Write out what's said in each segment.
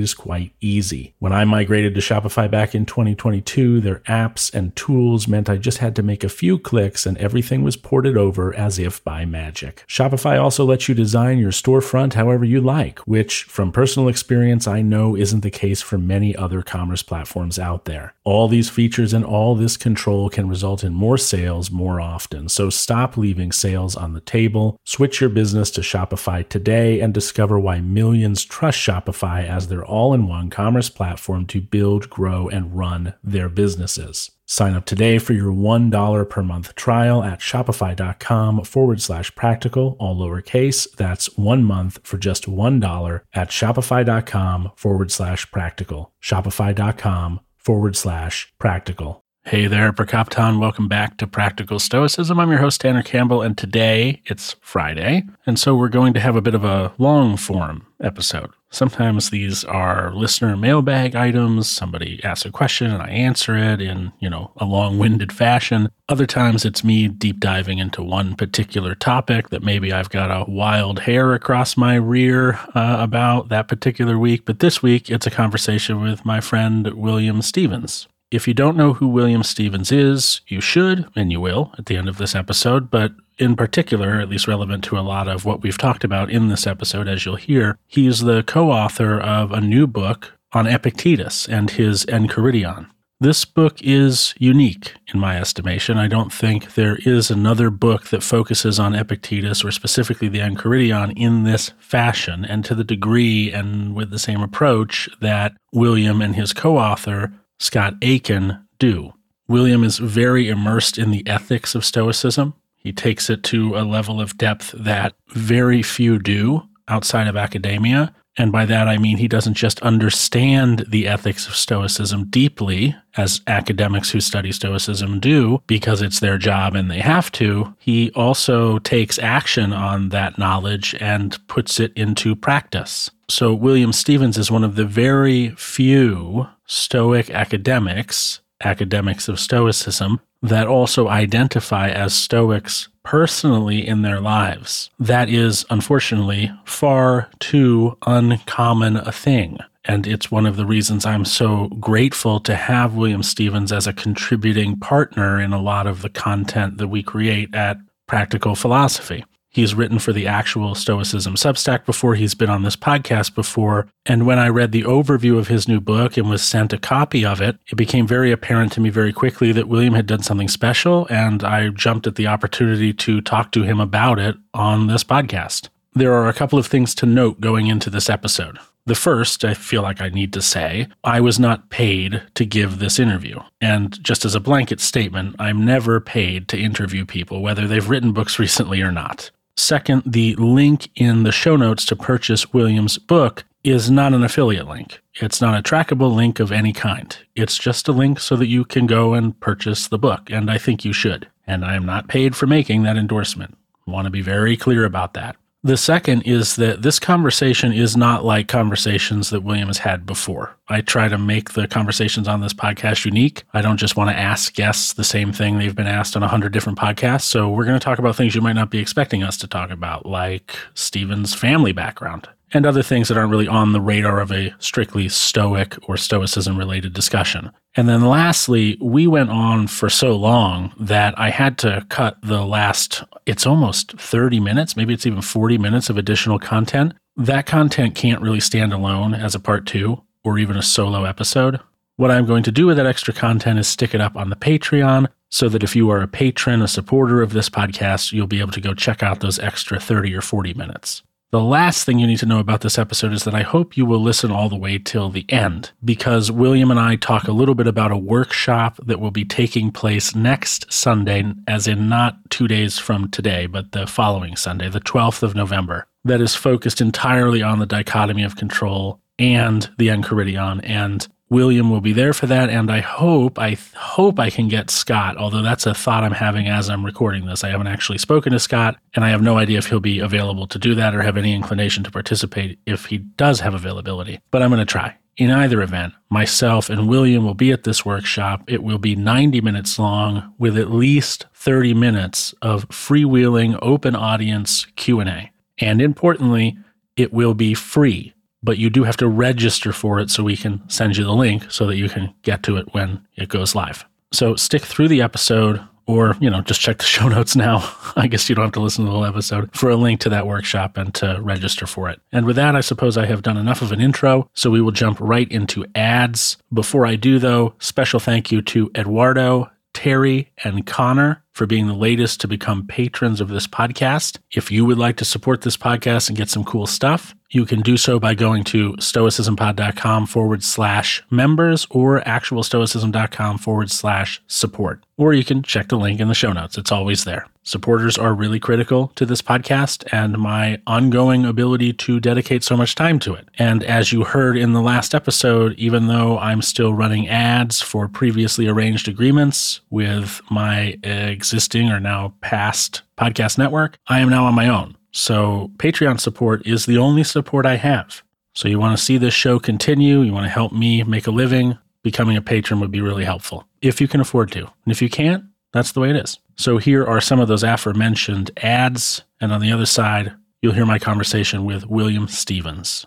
is quite easy. When I migrated to Shopify back in 2022, their apps and tools meant I just had to make a few clicks and everything was ported over as if by magic. Shopify also lets you design your storefront however you like, which from personal experience I know isn't the case for many other commerce platforms out there. All these features and all this control can result in more sales more often. So stop leaving sales on the table. Switch your business to Shopify today and discover why millions trust Shopify as their all in one commerce platform to build, grow, and run their businesses. Sign up today for your $1 per month trial at shopify.com forward slash practical, all lowercase. That's one month for just $1 at shopify.com forward slash practical. Shopify.com forward slash practical. Hey there, Prokopton. Welcome back to Practical Stoicism. I'm your host, Tanner Campbell, and today it's Friday. And so we're going to have a bit of a long form episode. Sometimes these are listener mailbag items. Somebody asks a question and I answer it in, you know, a long winded fashion. Other times it's me deep diving into one particular topic that maybe I've got a wild hair across my rear uh, about that particular week. But this week it's a conversation with my friend William Stephens. If you don't know who William Stephens is, you should, and you will at the end of this episode. But in particular, at least relevant to a lot of what we've talked about in this episode, as you'll hear, he's the co author of a new book on Epictetus and his Enchiridion. This book is unique in my estimation. I don't think there is another book that focuses on Epictetus or specifically the Enchiridion in this fashion and to the degree and with the same approach that William and his co author Scott Aikin do. William is very immersed in the ethics of Stoicism. He takes it to a level of depth that very few do outside of academia. And by that, I mean he doesn't just understand the ethics of Stoicism deeply, as academics who study Stoicism do, because it's their job and they have to. He also takes action on that knowledge and puts it into practice. So, William Stephens is one of the very few Stoic academics, academics of Stoicism, that also identify as Stoics personally in their lives. That is, unfortunately, far too uncommon a thing. And it's one of the reasons I'm so grateful to have William Stephens as a contributing partner in a lot of the content that we create at Practical Philosophy. He's written for the actual Stoicism Substack before. He's been on this podcast before. And when I read the overview of his new book and was sent a copy of it, it became very apparent to me very quickly that William had done something special. And I jumped at the opportunity to talk to him about it on this podcast. There are a couple of things to note going into this episode. The first, I feel like I need to say, I was not paid to give this interview. And just as a blanket statement, I'm never paid to interview people, whether they've written books recently or not. Second, the link in the show notes to purchase William's book is not an affiliate link. It's not a trackable link of any kind. It's just a link so that you can go and purchase the book, and I think you should. And I am not paid for making that endorsement. I want to be very clear about that. The second is that this conversation is not like conversations that William has had before. I try to make the conversations on this podcast unique. I don't just want to ask guests the same thing they've been asked on a hundred different podcasts. So we're going to talk about things you might not be expecting us to talk about, like Stephens' family background and other things that aren't really on the radar of a strictly Stoic or Stoicism related discussion. And then lastly, we went on for so long that I had to cut the last, it's almost 30 minutes, maybe it's even 40 minutes of additional content. That content can't really stand alone as a part two or even a solo episode. What I'm going to do with that extra content is stick it up on the Patreon so that if you are a patron, a supporter of this podcast, you'll be able to go check out those extra 30 or 40 minutes. The last thing you need to know about this episode is that I hope you will listen all the way till the end because William and I talk a little bit about a workshop that will be taking place next Sunday, as in not two days from today, but the following Sunday, the 12th of November, that is focused entirely on the dichotomy of control and the Enchiridion. And William will be there for that, and I hope I hope I can get Scott. Although that's a thought I'm having as I'm recording this. I haven't actually spoken to Scott, and I have no idea if he'll be available to do that or have any inclination to participate if he does have availability. But I'm going to try. In either event, myself and William will be at this workshop. It will be 90 minutes long with at least 30 minutes of freewheeling open audience Q&A. And importantly, it will be free but you do have to register for it so we can send you the link so that you can get to it when it goes live. So stick through the episode or, you know, just check the show notes now. I guess you don't have to listen to the whole episode for a link to that workshop and to register for it. And with that, I suppose I have done enough of an intro, so we will jump right into ads. Before I do though, special thank you to Eduardo, Terry, and Connor for being the latest to become patrons of this podcast. If you would like to support this podcast and get some cool stuff, you can do so by going to stoicismpod.com forward slash members or actualstoicism.com forward slash support. Or you can check the link in the show notes. It's always there. Supporters are really critical to this podcast and my ongoing ability to dedicate so much time to it. And as you heard in the last episode, even though I'm still running ads for previously arranged agreements with my existing or now past podcast network, I am now on my own. So Patreon support is the only support I have. So you want to see this show continue, you want to help me make a living, becoming a patron would be really helpful if you can afford to. And if you can't, that's the way it is. So here are some of those aforementioned ads. And on the other side, you'll hear my conversation with William Stephens.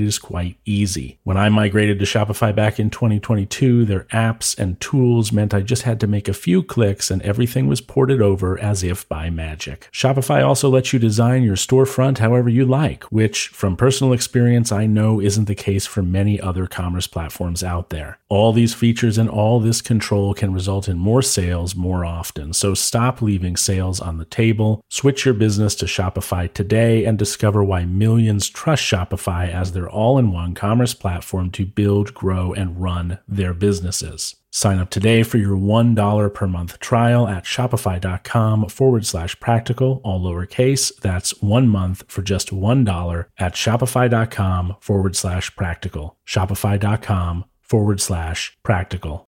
is quite easy. When I migrated to Shopify back in 2022, their apps and tools meant I just had to make a few clicks and everything was ported over as if by magic. Shopify also lets you design your storefront however you like, which from personal experience I know isn't the case for many other commerce platforms out there. All these features and all this control can result in more sales more often. So stop leaving sales on the table. Switch your business to Shopify today and discover why millions trust Shopify as their all in one commerce platform to build, grow, and run their businesses. Sign up today for your $1 per month trial at shopify.com forward slash practical, all lowercase. That's one month for just $1 at shopify.com forward slash practical. Shopify.com forward slash practical.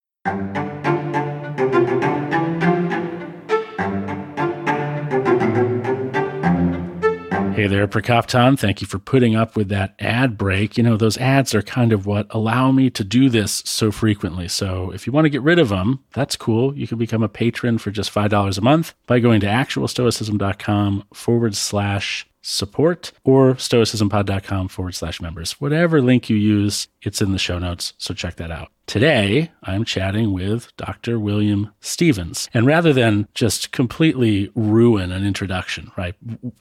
Hey there, Prokopton. Thank you for putting up with that ad break. You know, those ads are kind of what allow me to do this so frequently. So if you want to get rid of them, that's cool. You can become a patron for just $5 a month by going to actualstoicism.com forward slash support or stoicismpod.com forward slash members. Whatever link you use, it's in the show notes. So check that out. Today, I'm chatting with Dr. William Stephens. And rather than just completely ruin an introduction, right,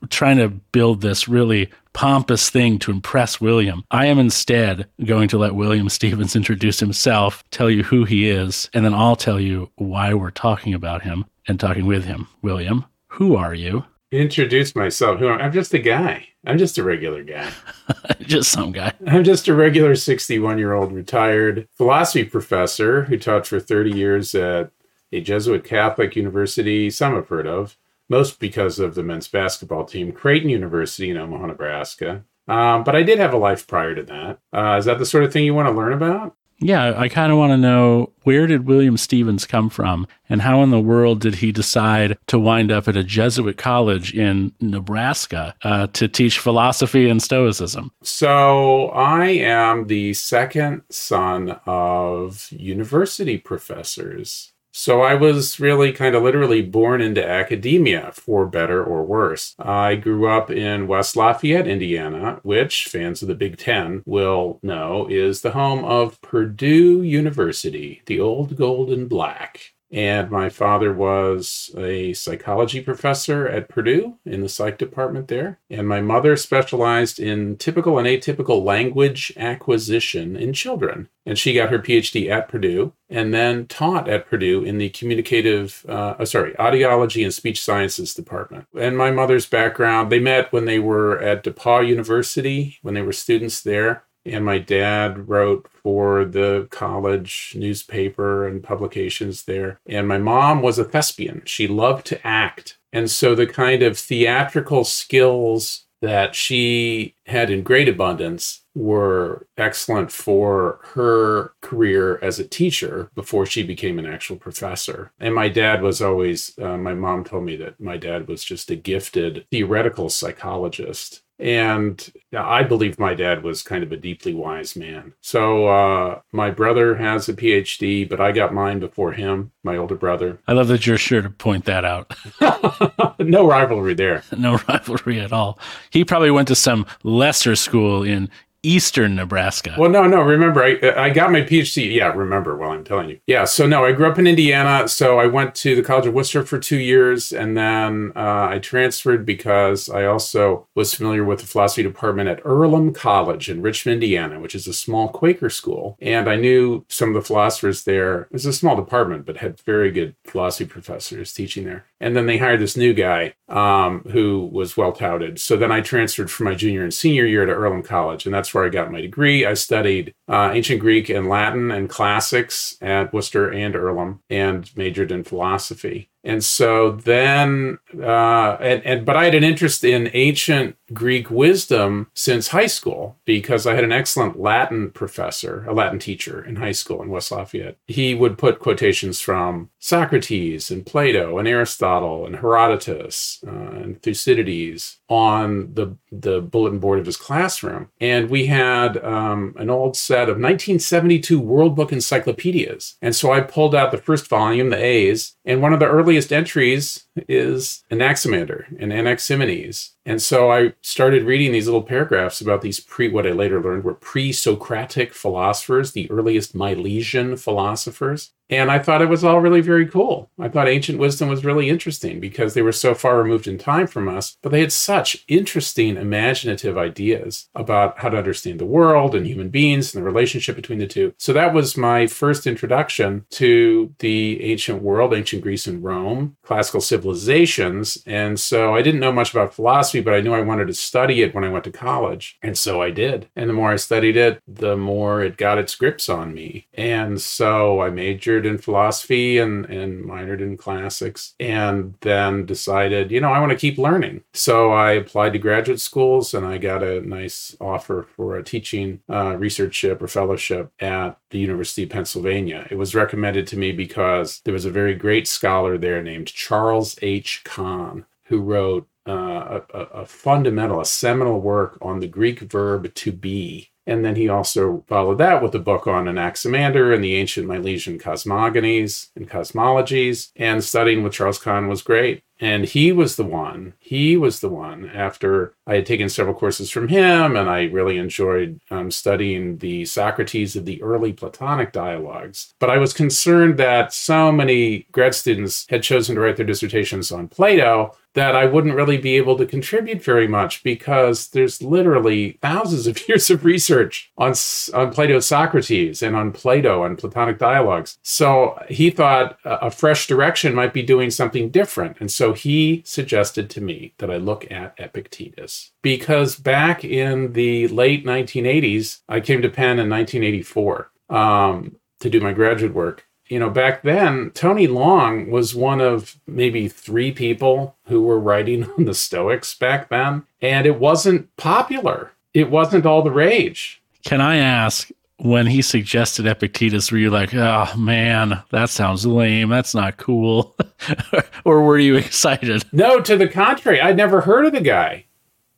trying to build this really pompous thing to impress William, I am instead going to let William Stephens introduce himself, tell you who he is, and then I'll tell you why we're talking about him and talking with him. William, who are you? Introduce myself. Who I'm just a guy. I'm just a regular guy. just some guy. I'm just a regular 61 year old retired philosophy professor who taught for 30 years at a Jesuit Catholic university, some have heard of, most because of the men's basketball team, Creighton University in Omaha, Nebraska. Um, but I did have a life prior to that. Uh, is that the sort of thing you want to learn about? Yeah, I kind of want to know where did William Stephens come from and how in the world did he decide to wind up at a Jesuit college in Nebraska uh, to teach philosophy and Stoicism? So I am the second son of university professors. So I was really kind of literally born into academia, for better or worse. I grew up in West Lafayette, Indiana, which fans of the Big Ten will know is the home of Purdue University, the old gold and black. And my father was a psychology professor at Purdue in the psych department there. And my mother specialized in typical and atypical language acquisition in children. And she got her PhD at Purdue and then taught at Purdue in the communicative, uh, uh sorry, audiology and speech sciences department. And my mother's background, they met when they were at DePauw University, when they were students there and my dad wrote for the college newspaper and publications there. And my mom was a thespian. She loved to act. And so the kind of theatrical skills that she had in great abundance were excellent for her career as a teacher before she became an actual professor. And my dad was always, uh, my mom told me that my dad was just a gifted theoretical psychologist. And I believe my dad was kind of a deeply wise man. So uh, my brother has a PhD, but I got mine before him, my older brother. I love that you're sure to point that out. no rivalry there. No rivalry at all. He probably went to some lesser school in eastern Nebraska. Well, no, no. Remember, I I got my PhD. Yeah, remember. Well, I'm telling you. Yeah. So no, I grew up in Indiana. So I went to the College of Wooster for two years, and then uh, I transferred because I also was familiar with the philosophy department at Earlham College in Richmond, Indiana, which is a small Quaker school, and I knew some of the philosophers there. It was a small department, but had very good philosophy professors teaching there. And then they hired this new guy um, who was well touted. So then I transferred for my junior and senior year to Earlham College, and that's where I got my degree. I studied uh, ancient Greek and Latin and classics at Wooster and Earlham, and majored in philosophy. And so then, uh, and, and but I had an interest in ancient Greek wisdom since high school because I had an excellent Latin professor, a Latin teacher in high school in West Lafayette. He would put quotations from Socrates and Plato and Aristotle and Herodotus uh, and Thucydides on the the bulletin board of his classroom, and we had um, an old set of 1972 World Book encyclopedias. And so I pulled out the first volume, the A's, and one of the earliest entries is Anaximander and Anaximenes. And so I started reading these little paragraphs about these pre, what I later learned were pre Socratic philosophers, the earliest Milesian philosophers. And I thought it was all really very cool. I thought ancient wisdom was really interesting because they were so far removed in time from us, but they had such interesting imaginative ideas about how to understand the world and human beings and the relationship between the two. So that was my first introduction to the ancient world, ancient Greece and Rome, classical civilizations. And so I didn't know much about philosophy, but I knew I wanted to study it when I went to college. And so I did. And the more I studied it, the more it got its grips on me. And so I majored in philosophy and, and minored in classics, and then decided, you know, I want to keep learning. So I applied to graduate schools and I got a nice offer for a teaching uh, researchship or fellowship at the University of Pennsylvania. It was recommended to me because there was a very great scholar there named Charles H. Kahn who wrote uh, a, a, fundamental, a seminal work on the Greek verb to be. And then he also followed that with a book on Anaximander and the ancient Milesian cosmogonies and cosmologies. And studying with Charles Kahn was great. And he was the one, he was the one after I had taken several courses from him and I really enjoyed um, studying the Socrates of the early Platonic dialogues. But I was concerned that so many grad students had chosen to write their dissertations on Plato that I wouldn't really be able to contribute very much because there's literally thousands of years of research on, on Plato's Socrates and on Plato and Platonic dialogues. So he thought a fresh direction might be doing something different. And so he suggested to me that I look at Epictetus because back in the late 1980s, I came to Penn in 1984 um, to do my graduate work you know, back then, Tony Long was one of maybe three people who were writing on the Stoics back then, and it wasn't popular. It wasn't all the rage. Can I ask, when he suggested Epictetus, were you like, oh man, that sounds lame. That's not cool? or were you excited? No, to the contrary. I'd never heard of the guy.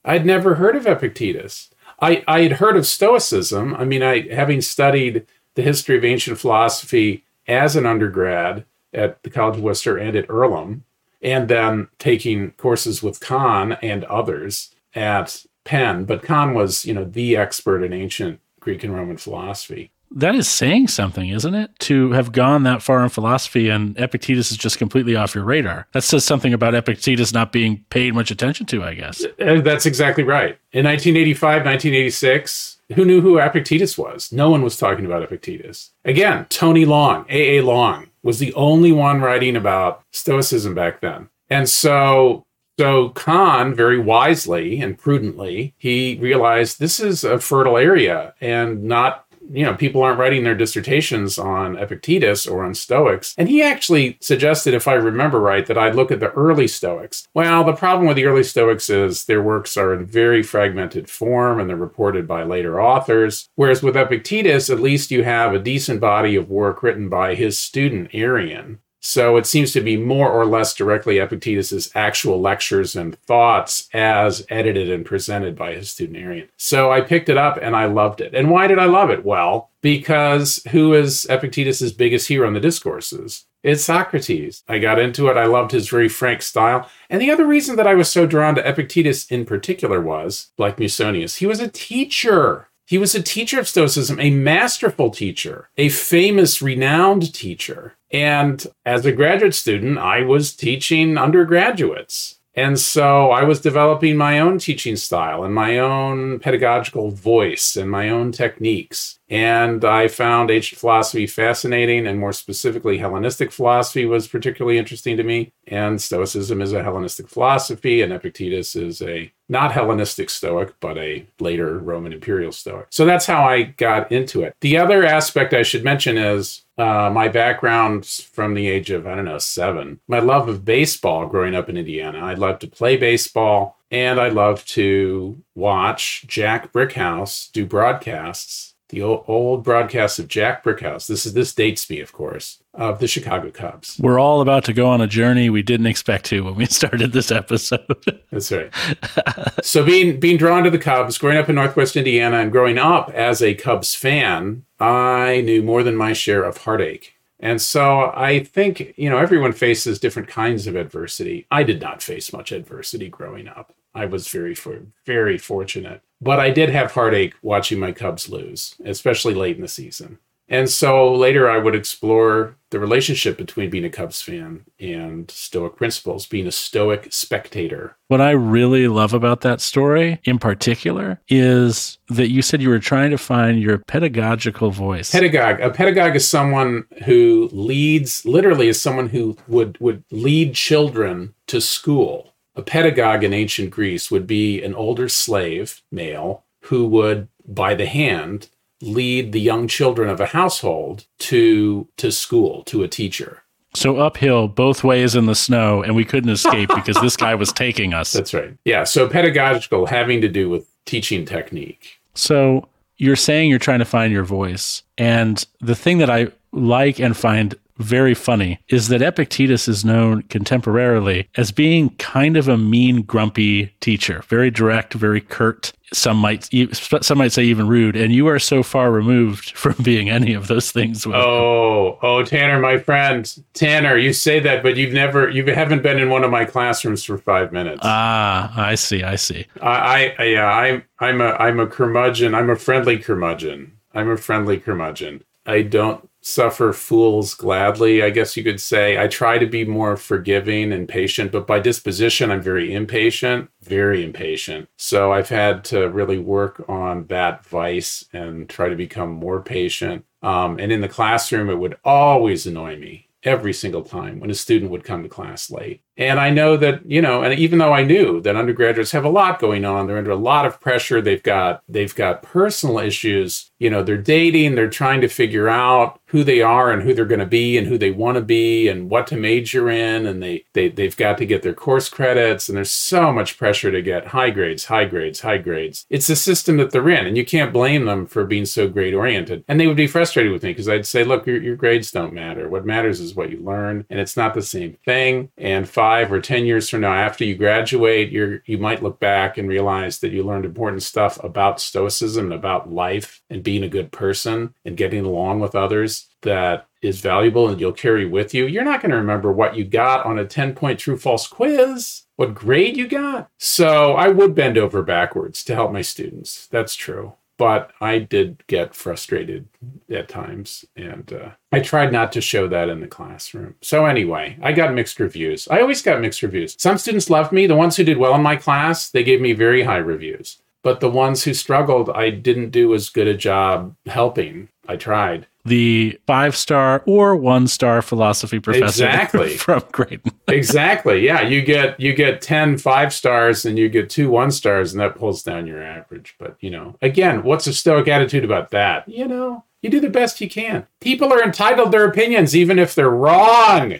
I'd never heard of Epictetus. I, I had heard of Stoicism. I mean, I having studied the history of ancient philosophy as an undergrad at the College of Wooster and at Earlham, and then taking courses with Kahn and others at Penn. But Kahn was, you know, the expert in ancient Greek and Roman philosophy. That is saying something, isn't it? To have gone that far in philosophy and Epictetus is just completely off your radar. That says something about Epictetus not being paid much attention to, I guess. Uh, that's exactly right. In 1985, 1986, who knew who Epictetus was? No one was talking about Epictetus. Again, Tony Long, A.A. Long, was the only one writing about Stoicism back then. And so so Kahn, very wisely and prudently, he realized this is a fertile area and not you know, people aren't writing their dissertations on Epictetus or on Stoics. And he actually suggested, if I remember right, that I look at the early Stoics. Well, the problem with the early Stoics is their works are in very fragmented form and they're reported by later authors. Whereas with Epictetus, at least you have a decent body of work written by his student Arrian. So it seems to be more or less directly Epictetus's actual lectures and thoughts as edited and presented by his student Arrian. So I picked it up and I loved it. And why did I love it? Well, because who is Epictetus's biggest hero in the discourses? It's Socrates. I got into it. I loved his very frank style. And the other reason that I was so drawn to Epictetus in particular was, like Musonius, he was a teacher. He was a teacher of Stoicism, a masterful teacher, a famous, renowned teacher. And as a graduate student, I was teaching undergraduates. And so I was developing my own teaching style and my own pedagogical voice and my own techniques. And I found ancient philosophy fascinating, and more specifically, Hellenistic philosophy was particularly interesting to me. And Stoicism is a Hellenistic philosophy, and Epictetus is a not Hellenistic Stoic, but a later Roman imperial Stoic. So that's how I got into it. The other aspect I should mention is uh, my background from the age of, I don't know, seven. My love of baseball growing up in Indiana. I loved to play baseball, and I loved to watch Jack Brickhouse do broadcasts the old, old broadcast of Jack Brickhouse. This is this dates me, of course, of the Chicago Cubs. We're all about to go on a journey we didn't expect to when we started this episode. That's right. so being being drawn to the Cubs, growing up in Northwest Indiana, and growing up as a Cubs fan, I knew more than my share of heartache. And so I think, you know, everyone faces different kinds of adversity. I did not face much adversity growing up. I was very, very fortunate. But I did have heartache watching my Cubs lose, especially late in the season. And so later I would explore the relationship between being a Cubs fan and Stoic principles, being a Stoic spectator. What I really love about that story in particular is that you said you were trying to find your pedagogical voice. Pedagogue. A pedagogue is someone who leads, literally, is someone who would, would lead children to school a pedagogue in ancient Greece would be an older slave, male, who would, by the hand, lead the young children of a household to, to school, to a teacher. So uphill, both ways in the snow, and we couldn't escape because this guy was taking us. That's right. Yeah. So pedagogical having to do with teaching technique. So you're saying you're trying to find your voice. And the thing that I like and find very funny is that Epictetus is known contemporarily as being kind of a mean, grumpy teacher, very direct, very curt. Some might some might say even rude, and you are so far removed from being any of those things. oh, oh, Tanner, my friend, Tanner, you say that, but you've never, you haven't been in one of my classrooms for five minutes. Ah, I see, I see. I, I yeah, I'm, I'm a, I'm a curmudgeon. I'm a friendly curmudgeon. I'm a friendly curmudgeon. I don't suffer fools gladly, I guess you could say. I try to be more forgiving and patient, but by disposition, I'm very impatient, very impatient. So I've had to really work on that vice and try to become more patient. Um, and in the classroom, it would always annoy me every single time when a student would come to class late. And I know that, you know, and even though I knew that undergraduates have a lot going on, they're under a lot of pressure. They've got they've got personal issues. You know, they're dating, they're trying to figure out who they are and who they're going to be and who they want to be and what to major in and they, they they've got to get their course credits and there's so much pressure to get high grades high grades high grades it's the system that they're in and you can't blame them for being so grade oriented and they would be frustrated with me because i'd say look your, your grades don't matter what matters is what you learn and it's not the same thing and five or ten years from now after you graduate you're you might look back and realize that you learned important stuff about stoicism and about life and being a good person and getting along with others that is valuable and you'll carry with you, you're not going to remember what you got on a 10 point true false quiz, what grade you got. So I would bend over backwards to help my students. That's true. But I did get frustrated at times, and uh, I tried not to show that in the classroom. So, anyway, I got mixed reviews. I always got mixed reviews. Some students loved me. The ones who did well in my class, they gave me very high reviews. But the ones who struggled, I didn't do as good a job helping. I tried the five star or one star philosophy professor exactly. from Creighton. exactly. Yeah. You get you get 10 five stars and you get two one stars, and that pulls down your average. But you know, again, what's a stoic attitude about that? You know, you do the best you can. People are entitled their opinions, even if they're wrong.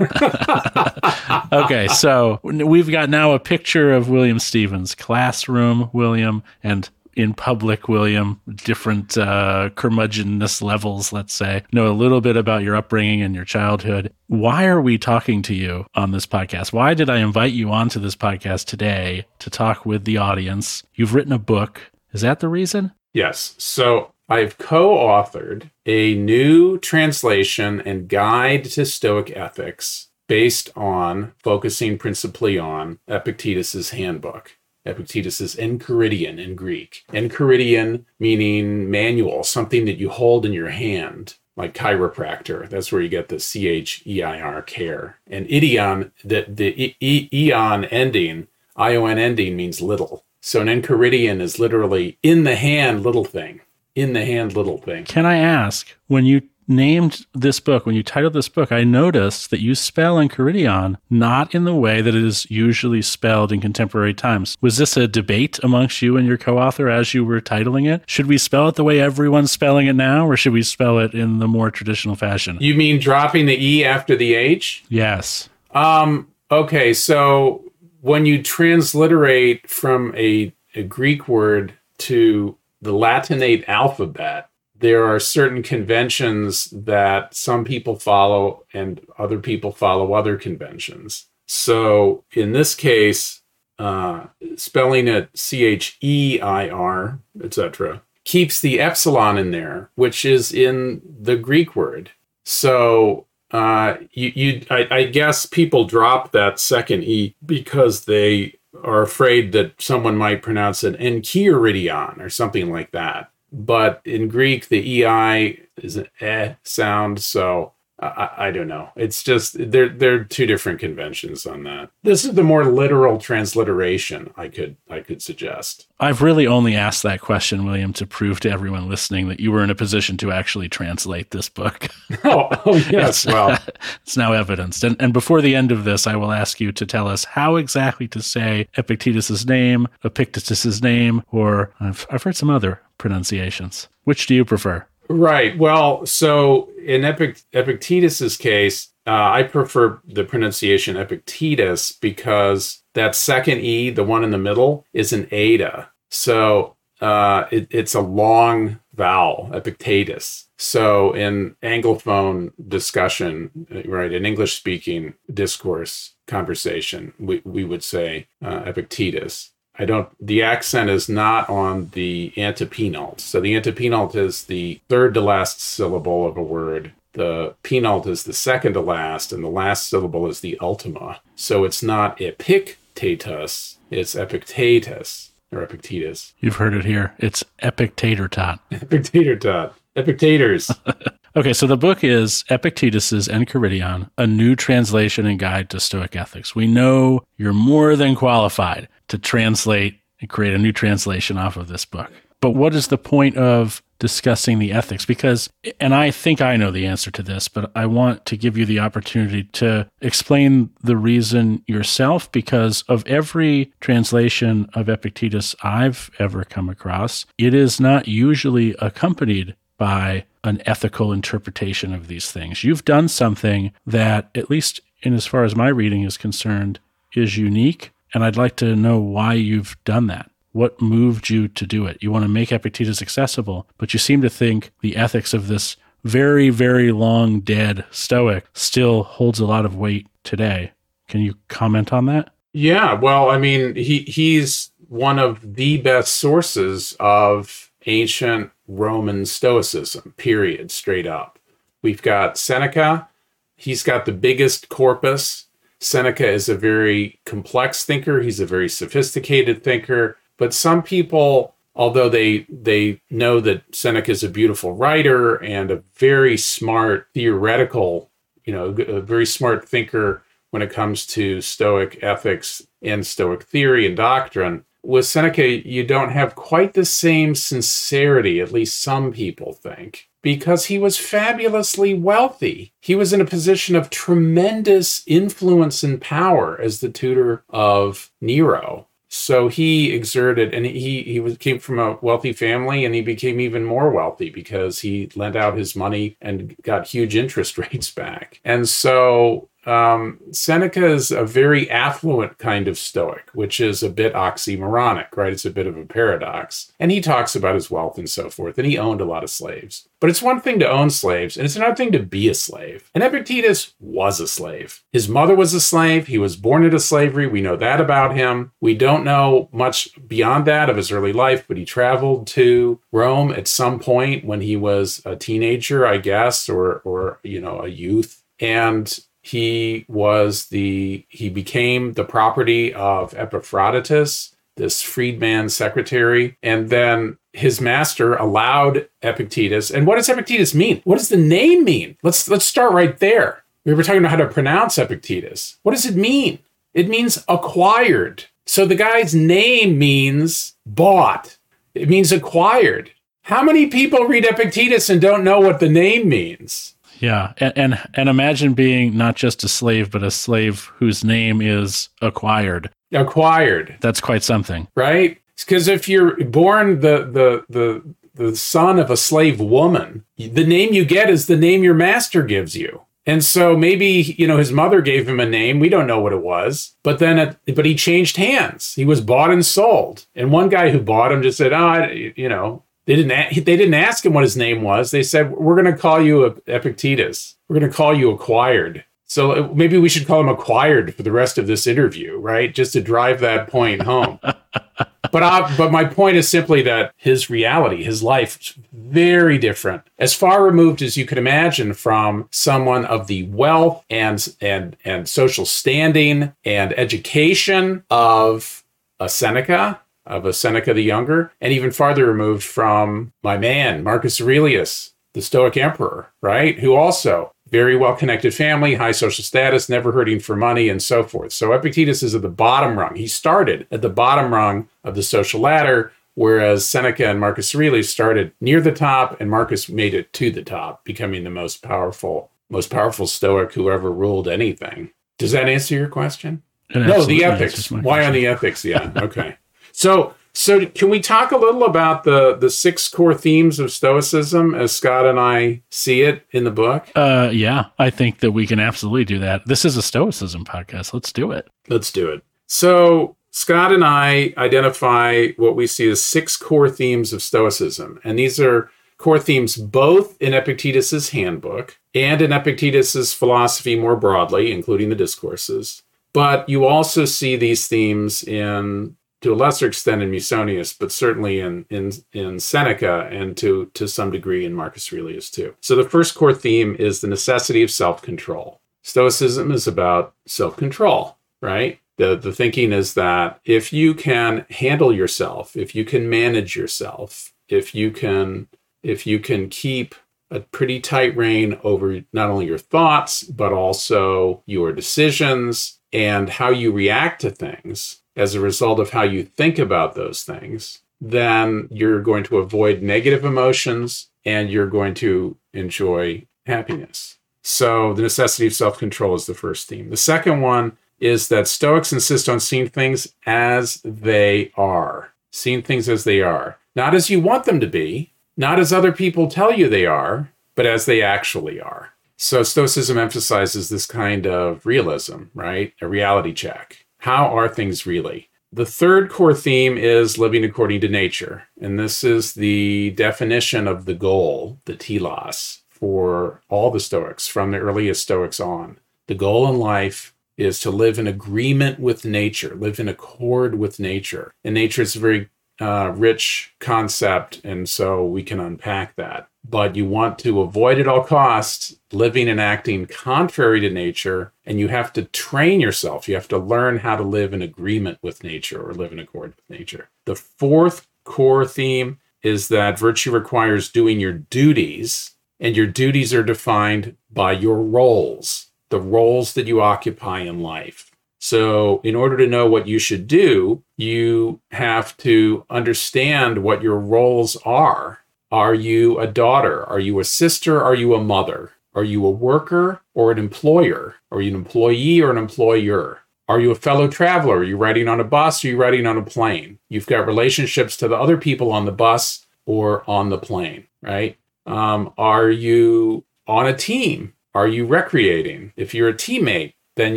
okay, so we've got now a picture of William Stephens, classroom William, and in public, William, different uh, curmudgeonness levels, let's say, know a little bit about your upbringing and your childhood. Why are we talking to you on this podcast? Why did I invite you onto this podcast today to talk with the audience? You've written a book. Is that the reason? Yes. So I've co authored a new translation and guide to Stoic ethics based on focusing principally on Epictetus's handbook. Epictetus is enchiridion in Greek. Enchiridion meaning manual, something that you hold in your hand, like chiropractor. That's where you get the C H E I R care. And idion, the, the e- eon ending, ion ending means little. So an enchiridion is literally in the hand little thing. In the hand little thing. Can I ask, when you named this book, when you titled this book, I noticed that you spell enchiridion not in the way that it is usually spelled in contemporary times. Was this a debate amongst you and your co author as you were titling it? Should we spell it the way everyone's spelling it now, or should we spell it in the more traditional fashion? You mean dropping the E after the H? Yes. Um, okay, so when you transliterate from a, a Greek word to the Latinate alphabet, there are certain conventions that some people follow and other people follow other conventions. So in this case, uh, spelling it C H E I R, etc., keeps the epsilon in there, which is in the Greek word. So uh, you, you I, I guess people drop that second E because they are afraid that someone might pronounce it enchiridion or something like that but in Greek, the EI is an eh sound. So I, I, don't know. It's just they're they're two different conventions on that. This is the more literal transliteration I could I could suggest. I've really only asked that question, William, to prove to everyone listening that you were in a position to actually translate this book. oh, oh yes, it's, well, it's now evidenced. And and before the end of this, I will ask you to tell us how exactly to say Epictetus's name, Epictetus's name, or I've I've heard some other pronunciations. Which do you prefer? Right. Well, so in Epic, Epictetus's case, uh, I prefer the pronunciation Epictetus because that second E, the one in the middle, is an eta. So uh, it, it's a long vowel, Epictetus. So in Anglophone discussion, right, in English speaking discourse conversation, we, we would say uh, Epictetus. I don't, the accent is not on the antepenult. So the antepenult is the third to last syllable of a word. The penult is the second to last, and the last syllable is the ultima. So it's not epictetus, it's epictetus or epictetus. You've heard it here. It's epictator tot. epictator tot. Epictators. okay, so the book is Epictetus's Enchiridion, a new translation and guide to Stoic ethics. We know you're more than qualified to translate and create a new translation off of this book. But what is the point of discussing the ethics because, and I think I know the answer to this, but I want to give you the opportunity to explain the reason yourself because of every translation of Epictetus I've ever come across, it is not usually accompanied by an ethical interpretation of these things. You've done something that, at least in as far as my reading is concerned, is unique. And I'd like to know why you've done that. What moved you to do it? You want to make Epictetus accessible, but you seem to think the ethics of this very, very long dead Stoic still holds a lot of weight today. Can you comment on that? Yeah, well, I mean, he he's one of the best sources of ancient Roman Stoicism, period, straight up. We've got Seneca. He's got the biggest corpus. Seneca is a very complex thinker. He's a very sophisticated thinker. But some people, although they they know that Seneca is a beautiful writer and a very smart theoretical, you know, a very smart thinker when it comes to Stoic ethics and Stoic theory and doctrine, with Seneca, you don't have quite the same sincerity, at least some people think, because he was fabulously wealthy. He was in a position of tremendous influence and power as the tutor of Nero. So he exerted, and he he was came from a wealthy family, and he became even more wealthy because he lent out his money and got huge interest rates back. And so um, Seneca is a very affluent kind of Stoic, which is a bit oxymoronic, right? It's a bit of a paradox. And he talks about his wealth and so forth, and he owned a lot of slaves. But it's one thing to own slaves, and it's another thing to be a slave. And Epictetus was a slave. His mother was a slave. He was born into slavery. We know that about him. We don't know much beyond that of his early life, but he traveled to Rome at some point when he was a teenager, I guess, or, or you know, a youth. And he was the he became the property of Epaphroditus, this freedman secretary, and then his master allowed Epictetus. And what does Epictetus mean? What does the name mean? Let's let's start right there. We were talking about how to pronounce Epictetus. What does it mean? It means acquired. So the guy's name means bought. It means acquired. How many people read Epictetus and don't know what the name means? Yeah, and, and, and imagine being not just a slave, but a slave whose name is acquired. Acquired. That's quite something, right? Because if you're born the the the the son of a slave woman, the name you get is the name your master gives you. And so maybe you know his mother gave him a name. We don't know what it was, but then it, but he changed hands. He was bought and sold. And one guy who bought him just said, "Oh, you know, they didn't. A- they didn't ask him what his name was. They said, "We're going to call you Epictetus. We're going to call you Acquired." So uh, maybe we should call him Acquired for the rest of this interview, right? Just to drive that point home. but uh, but my point is simply that his reality, his life, is very different, as far removed as you could imagine from someone of the wealth and and and social standing and education of a Seneca of a Seneca the Younger, and even farther removed from my man, Marcus Aurelius, the Stoic emperor, right? Who also very well connected family, high social status, never hurting for money, and so forth. So Epictetus is at the bottom rung. He started at the bottom rung of the social ladder, whereas Seneca and Marcus Aurelius started near the top, and Marcus made it to the top, becoming the most powerful, most powerful Stoic who ever ruled anything. Does that answer your question? no, the ethics. Why on the ethics? Yeah. Okay. So, so can we talk a little about the the six core themes of Stoicism as Scott and I see it in the book? Uh, yeah, I think that we can absolutely do that. This is a Stoicism podcast. Let's do it. Let's do it. So. Scott and I identify what we see as six core themes of Stoicism. And these are core themes both in Epictetus's handbook and in Epictetus's philosophy more broadly, including the discourses. But you also see these themes in to a lesser extent in Musonius, but certainly in in in Seneca and to to some degree in Marcus Aurelius too. So the first core theme is the necessity of self-control. Stoicism is about self-control, right? The the thinking is that if you can handle yourself, if you can manage yourself, if you can if you can keep a pretty tight rein over not only your thoughts but also your decisions and how you react to things as a result of how you think about those things, then you're going to avoid negative emotions and you're going to enjoy happiness. So, the necessity of self control is the first theme. The second one is that Stoics insist on seeing things as they are, seeing things as they are, not as you want them to be, not as other people tell you they are, but as they actually are. So, Stoicism emphasizes this kind of realism, right? A reality check. How are things really? The third core theme is living according to nature. And this is the definition of the goal, the telos, for all the Stoics from the earliest Stoics on. The goal in life is to live in agreement with nature, live in accord with nature. And nature is a very uh, rich concept, and so we can unpack that. But you want to avoid at all costs living and acting contrary to nature, and you have to train yourself. You have to learn how to live in agreement with nature or live in accord with nature. The fourth core theme is that virtue requires doing your duties, and your duties are defined by your roles the roles that you occupy in life. So, in order to know what you should do, you have to understand what your roles are. Are you a daughter? Are you a sister? Are you a mother? Are you a worker or an employer? Are you an employee or an employer? Are you a fellow traveler? Are you riding on a bus? Are you riding on a plane? You've got relationships to the other people on the bus or on the plane, right? Um, are you on a team? Are you recreating? If you're a teammate, then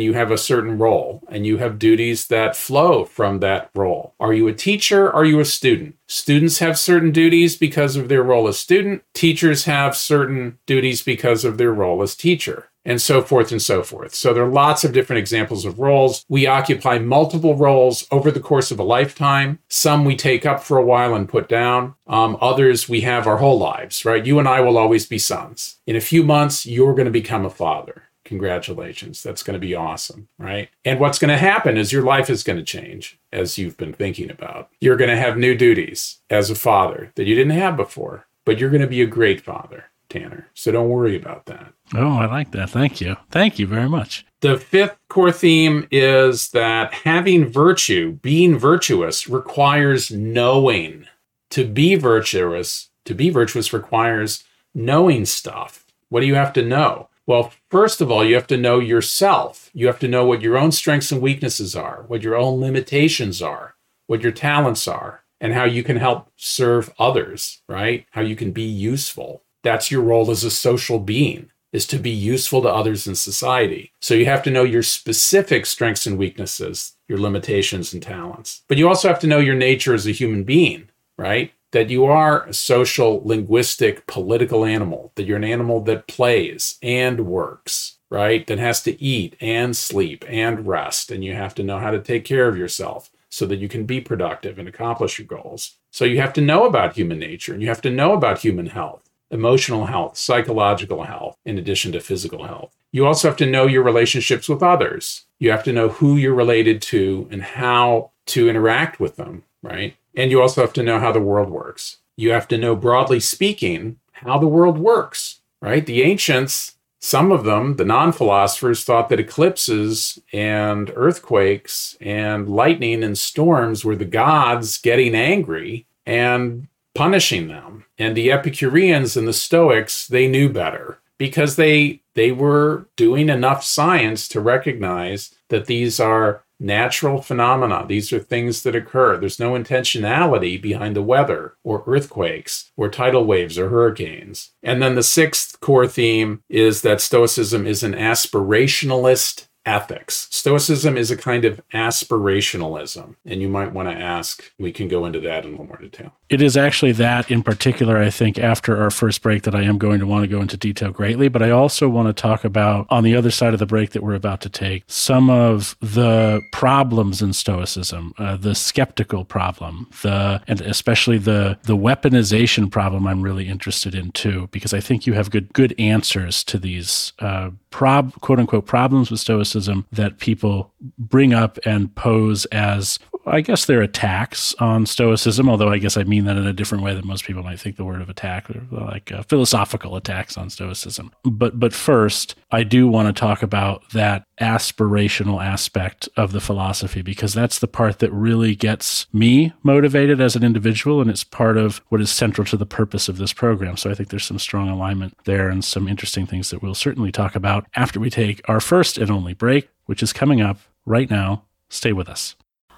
you have a certain role and you have duties that flow from that role. Are you a teacher? Are you a student? Students have certain duties because of their role as student. Teachers have certain duties because of their role as teacher and so forth and so forth. So there are lots of different examples of roles. We occupy multiple roles over the course of a lifetime. Some we take up for a while and put down. Um, others we have our whole lives, right? You and I will always be sons. In a few months, you're going to become a father. Congratulations. That's going to be awesome, right? And what's going to happen is your life is going to change as you've been thinking about. You're going to have new duties as a father that you didn't have before, but you're going to be a great father, Tanner. So don't worry about that. Oh, I like that. Thank you. Thank you very much. The fifth core theme is that having virtue, being virtuous, requires knowing. To be virtuous, to be virtuous requires knowing stuff. What do you have to know? Well, first of all, you have to know yourself. You have to know what your own strengths and weaknesses are, what your own limitations are, what your talents are, and how you can help serve others, right? How you can be useful. That's your role as a social being is to be useful to others in society. So you have to know your specific strengths and weaknesses, your limitations and talents. But you also have to know your nature as a human being, right? That you are a social, linguistic, political animal, that you're an animal that plays and works, right? That has to eat and sleep and rest, and you have to know how to take care of yourself so that you can be productive and accomplish your goals. So you have to know about human nature and you have to know about human health, emotional health, psychological health, in addition to physical health. You also have to know your relationships with others. You have to know who you're related to and how to interact with them, right? And you also have to know how the world works. You have to know, broadly speaking, how the world works, right? The ancients, some of them, the non philosophers, thought that eclipses and earthquakes and lightning and storms were the gods getting angry and punishing them. And the Epicureans and the Stoics, they knew better because they they were doing enough science to recognize that these are natural phenomena. These are things that occur. There's no intentionality behind the weather or earthquakes or tidal waves or hurricanes. And then the sixth core theme is that Stoicism is an aspirationalist ethics. Stoicism is a kind of aspirationalism, and you might want to ask, we can go into that in a little more detail. It is actually that in particular, I think, after our first break, that I am going to want to go into detail greatly. But I also want to talk about, on the other side of the break that we're about to take, some of the problems in Stoicism, uh, the skeptical problem, the and especially the the weaponization problem. I'm really interested in too, because I think you have good good answers to these uh, prob quote unquote problems with Stoicism that people bring up and pose as I guess they're attacks on Stoicism, although I guess I mean that in a different way than most people might think the word of attack, like uh, philosophical attacks on Stoicism. But but first, I do want to talk about that aspirational aspect of the philosophy because that's the part that really gets me motivated as an individual, and it's part of what is central to the purpose of this program. So I think there's some strong alignment there and some interesting things that we'll certainly talk about after we take our first and only break, which is coming up right now. Stay with us.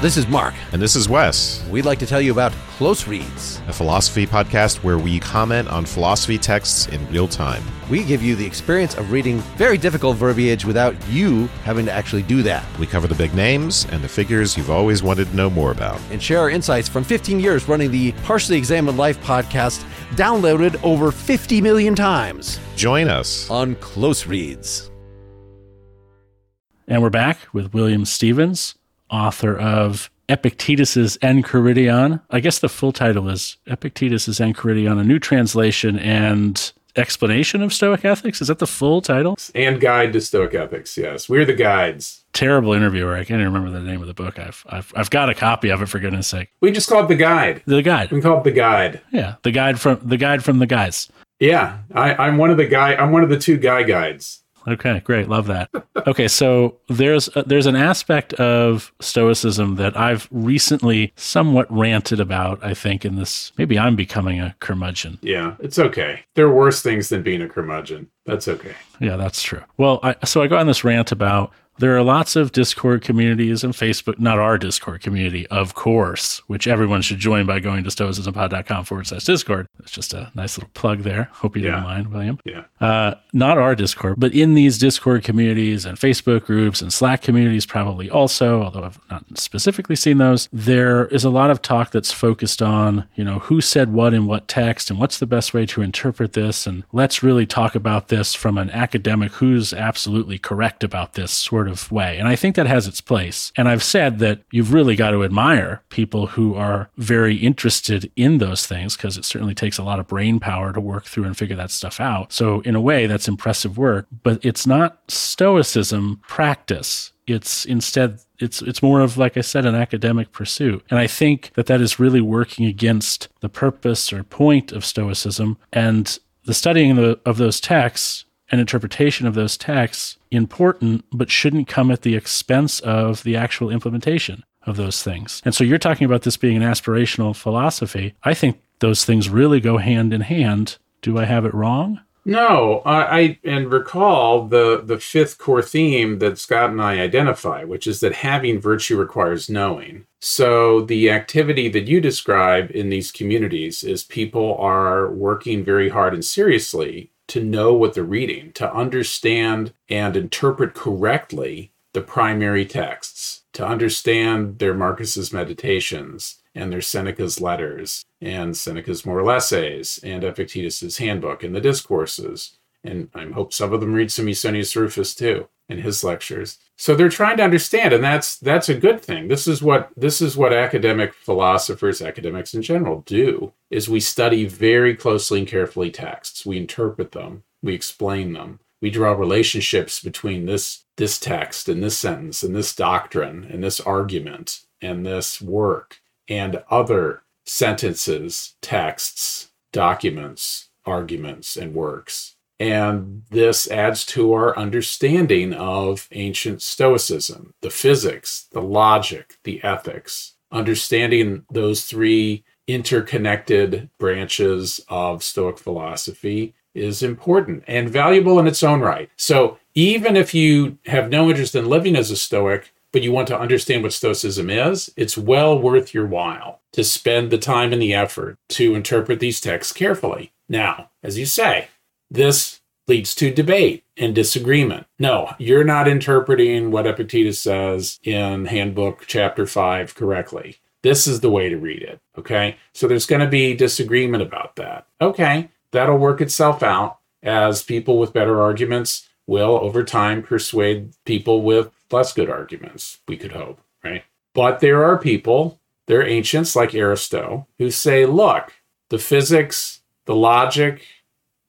This is Mark. And this is Wes. We'd like to tell you about Close Reads, a philosophy podcast where we comment on philosophy texts in real time. We give you the experience of reading very difficult verbiage without you having to actually do that. We cover the big names and the figures you've always wanted to know more about. And share our insights from 15 years running the Partially Examined Life podcast, downloaded over 50 million times. Join us on Close Reads. And we're back with William Stephens author of Epictetus's Enchiridion. I guess the full title is Epictetus's Enchiridion, a new translation and explanation of Stoic ethics. Is that the full title? And guide to Stoic ethics. Yes, we're the guides. Terrible interviewer. I can't even remember the name of the book. I've, I've I've got a copy of it for goodness sake. We just call it the guide. The guide. We call it the guide. Yeah, the guide from the guide from the guys. Yeah, I, I'm one of the guy. I'm one of the two guy guides. Okay, great. Love that. Okay, so there's a, there's an aspect of stoicism that I've recently somewhat ranted about, I think in this maybe I'm becoming a curmudgeon. Yeah, it's okay. There are worse things than being a curmudgeon. That's okay. Yeah, that's true. Well, I, so I go on this rant about there are lots of Discord communities and Facebook, not our Discord community, of course, which everyone should join by going to stoicismpod.com forward slash Discord. It's just a nice little plug there. Hope you yeah. didn't mind, William. Yeah. Uh, not our Discord, but in these Discord communities and Facebook groups and Slack communities, probably also, although I've not specifically seen those, there is a lot of talk that's focused on, you know, who said what in what text and what's the best way to interpret this. And let's really talk about this from an academic who's absolutely correct about this sort of of way. And I think that has its place. And I've said that you've really got to admire people who are very interested in those things because it certainly takes a lot of brain power to work through and figure that stuff out. So, in a way, that's impressive work, but it's not stoicism practice. It's instead it's it's more of like I said an academic pursuit. And I think that that is really working against the purpose or point of stoicism and the studying of, of those texts and interpretation of those texts important, but shouldn't come at the expense of the actual implementation of those things. And so you're talking about this being an aspirational philosophy. I think those things really go hand in hand. Do I have it wrong? No, I, I, and recall the the fifth core theme that Scott and I identify, which is that having virtue requires knowing. So the activity that you describe in these communities is people are working very hard and seriously to know what they're reading, to understand and interpret correctly the primary texts, to understand their Marcus's meditations and their Seneca's letters and Seneca's moral essays and Epictetus's handbook and the discourses. And I hope some of them read some Musonius Rufus too in his lectures. So they're trying to understand, and that's that's a good thing. This is what this is what academic philosophers, academics in general, do is we study very closely and carefully texts. We interpret them, we explain them, we draw relationships between this this text and this sentence and this doctrine and this argument and this work and other sentences, texts, documents, arguments, and works And this adds to our understanding of ancient Stoicism, the physics, the logic, the ethics. Understanding those three interconnected branches of Stoic philosophy is important and valuable in its own right. So, even if you have no interest in living as a Stoic, but you want to understand what Stoicism is, it's well worth your while to spend the time and the effort to interpret these texts carefully. Now, as you say, this leads to debate and disagreement. No, you're not interpreting what Epictetus says in Handbook Chapter 5 correctly. This is the way to read it. Okay. So there's going to be disagreement about that. Okay. That'll work itself out as people with better arguments will, over time, persuade people with less good arguments, we could hope, right? But there are people, they're ancients like Aristotle, who say, look, the physics, the logic,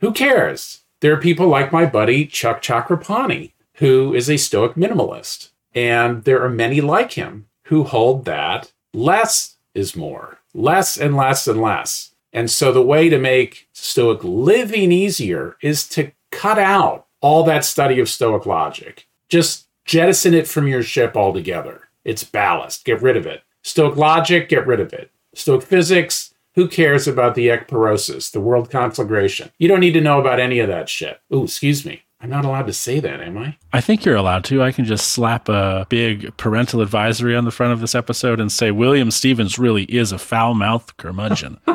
who cares? There are people like my buddy Chuck Chakrapani, who is a Stoic minimalist. And there are many like him who hold that less is more, less and less and less. And so the way to make Stoic living easier is to cut out all that study of Stoic logic. Just jettison it from your ship altogether. It's ballast. Get rid of it. Stoic logic, get rid of it. Stoic physics, who cares about the ekpyrosis, the world conflagration? You don't need to know about any of that shit. Oh, excuse me. I'm not allowed to say that, am I? I think you're allowed to. I can just slap a big parental advisory on the front of this episode and say William Stephens really is a foul mouthed curmudgeon.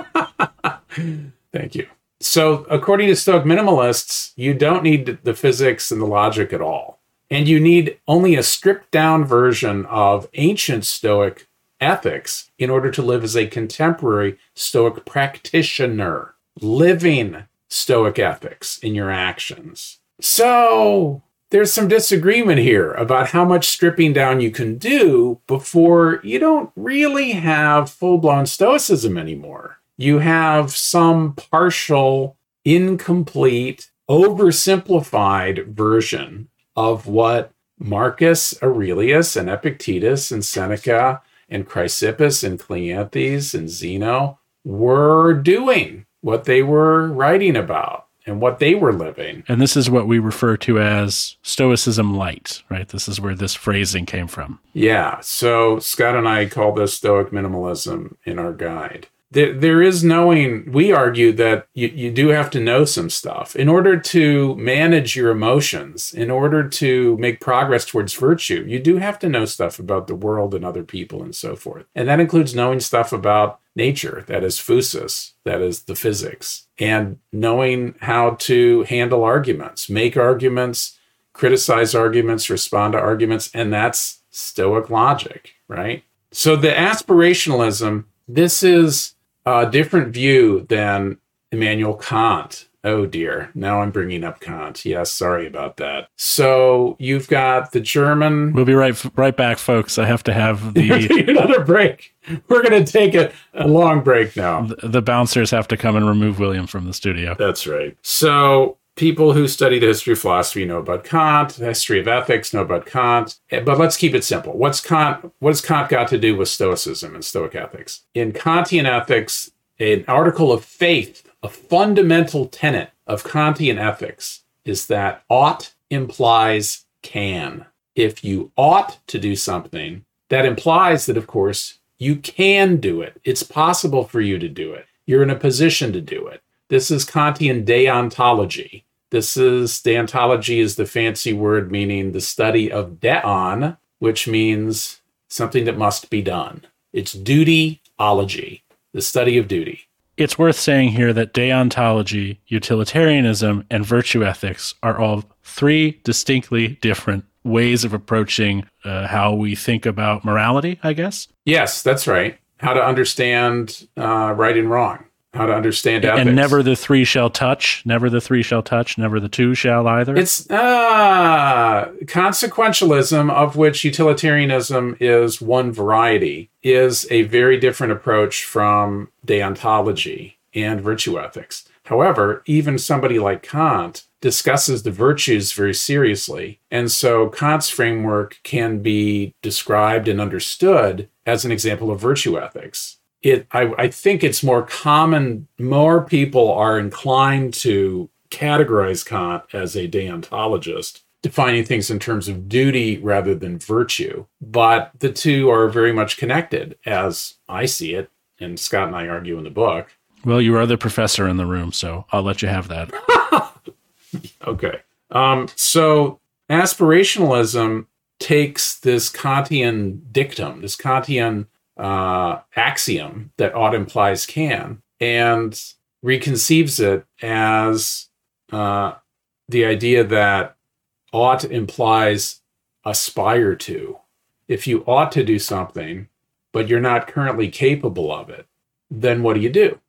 Thank you. So, according to Stoic minimalists, you don't need the physics and the logic at all. And you need only a stripped down version of ancient Stoic ethics in order to live as a contemporary Stoic practitioner, living Stoic ethics in your actions. So, there's some disagreement here about how much stripping down you can do before you don't really have full blown Stoicism anymore you have some partial, incomplete, oversimplified version of what Marcus Aurelius and Epictetus and Seneca and Chrysippus and Cleanthes and Zeno were doing, what they were writing about and what they were living. And this is what we refer to as Stoicism light, right? This is where this phrasing came from. Yeah. So Scott and I call this Stoic minimalism in our guide there, there is knowing we argue that you, you do have to know some stuff. In order to manage your emotions in order to make progress towards virtue you do have to know stuff about the world and other people and so forth. And that includes knowing stuff about nature that is physis that is the physics and knowing how to handle arguments make arguments criticize arguments respond to arguments and that's stoic logic right? So the aspirationalism this is a different view than Immanuel Kant. Oh dear, now I'm bringing up Kant. Yes, sorry about that. So you've got the German. We'll be right right back, folks. I have to have the another break. We're going to take a, a long break now. The, the bouncers have to come and remove William from the studio. That's right. So people who study the history of philosophy know about Kant, the history of ethics know about Kant. Eh, but let's keep it simple. What's Kant? What has Kant got to do with Stoicism and Stoic ethics? In Kantian ethics, an article of faith, a fundamental tenet of Kantian ethics, is that ought implies can. If you ought to do something, that implies that, of course, you can do it. It's possible for you to do it. You're in a position to do it. This is Kantian deontology. This is deontology is the fancy word meaning the study of deon, which means something that must be done. It's dutyology, the study of duty. It's worth saying here that deontology, utilitarianism, and virtue ethics are all three distinctly different ways of approaching uh, how we think about morality, I guess. Yes, that's right. How to understand uh, right and wrong how to understand ethics. And never the three shall touch, never the three shall touch, never the two shall either. It's uh, consequentialism, of which utilitarianism is one variety, is a very different approach from deontology and virtue ethics. However, even somebody like Kant discusses the virtues very seriously. And so Kant's framework can be described and understood as an example of virtue ethics it I, I think it's more common more people are inclined to categorize Kant as a deontologist, defining things in terms of duty rather than virtue. But the two are very much connected, as I see it, and Scott and I argue in the book. Well, you are the professor in the room, so I'll let you have that. okay. Um, so aspirationalism takes this Kantian dictum, this Kantian uh, axiom that ought implies can, and reconceives it as uh, the idea that ought implies aspire to. If you ought to do something, but you're not currently capable of it, then what do you do?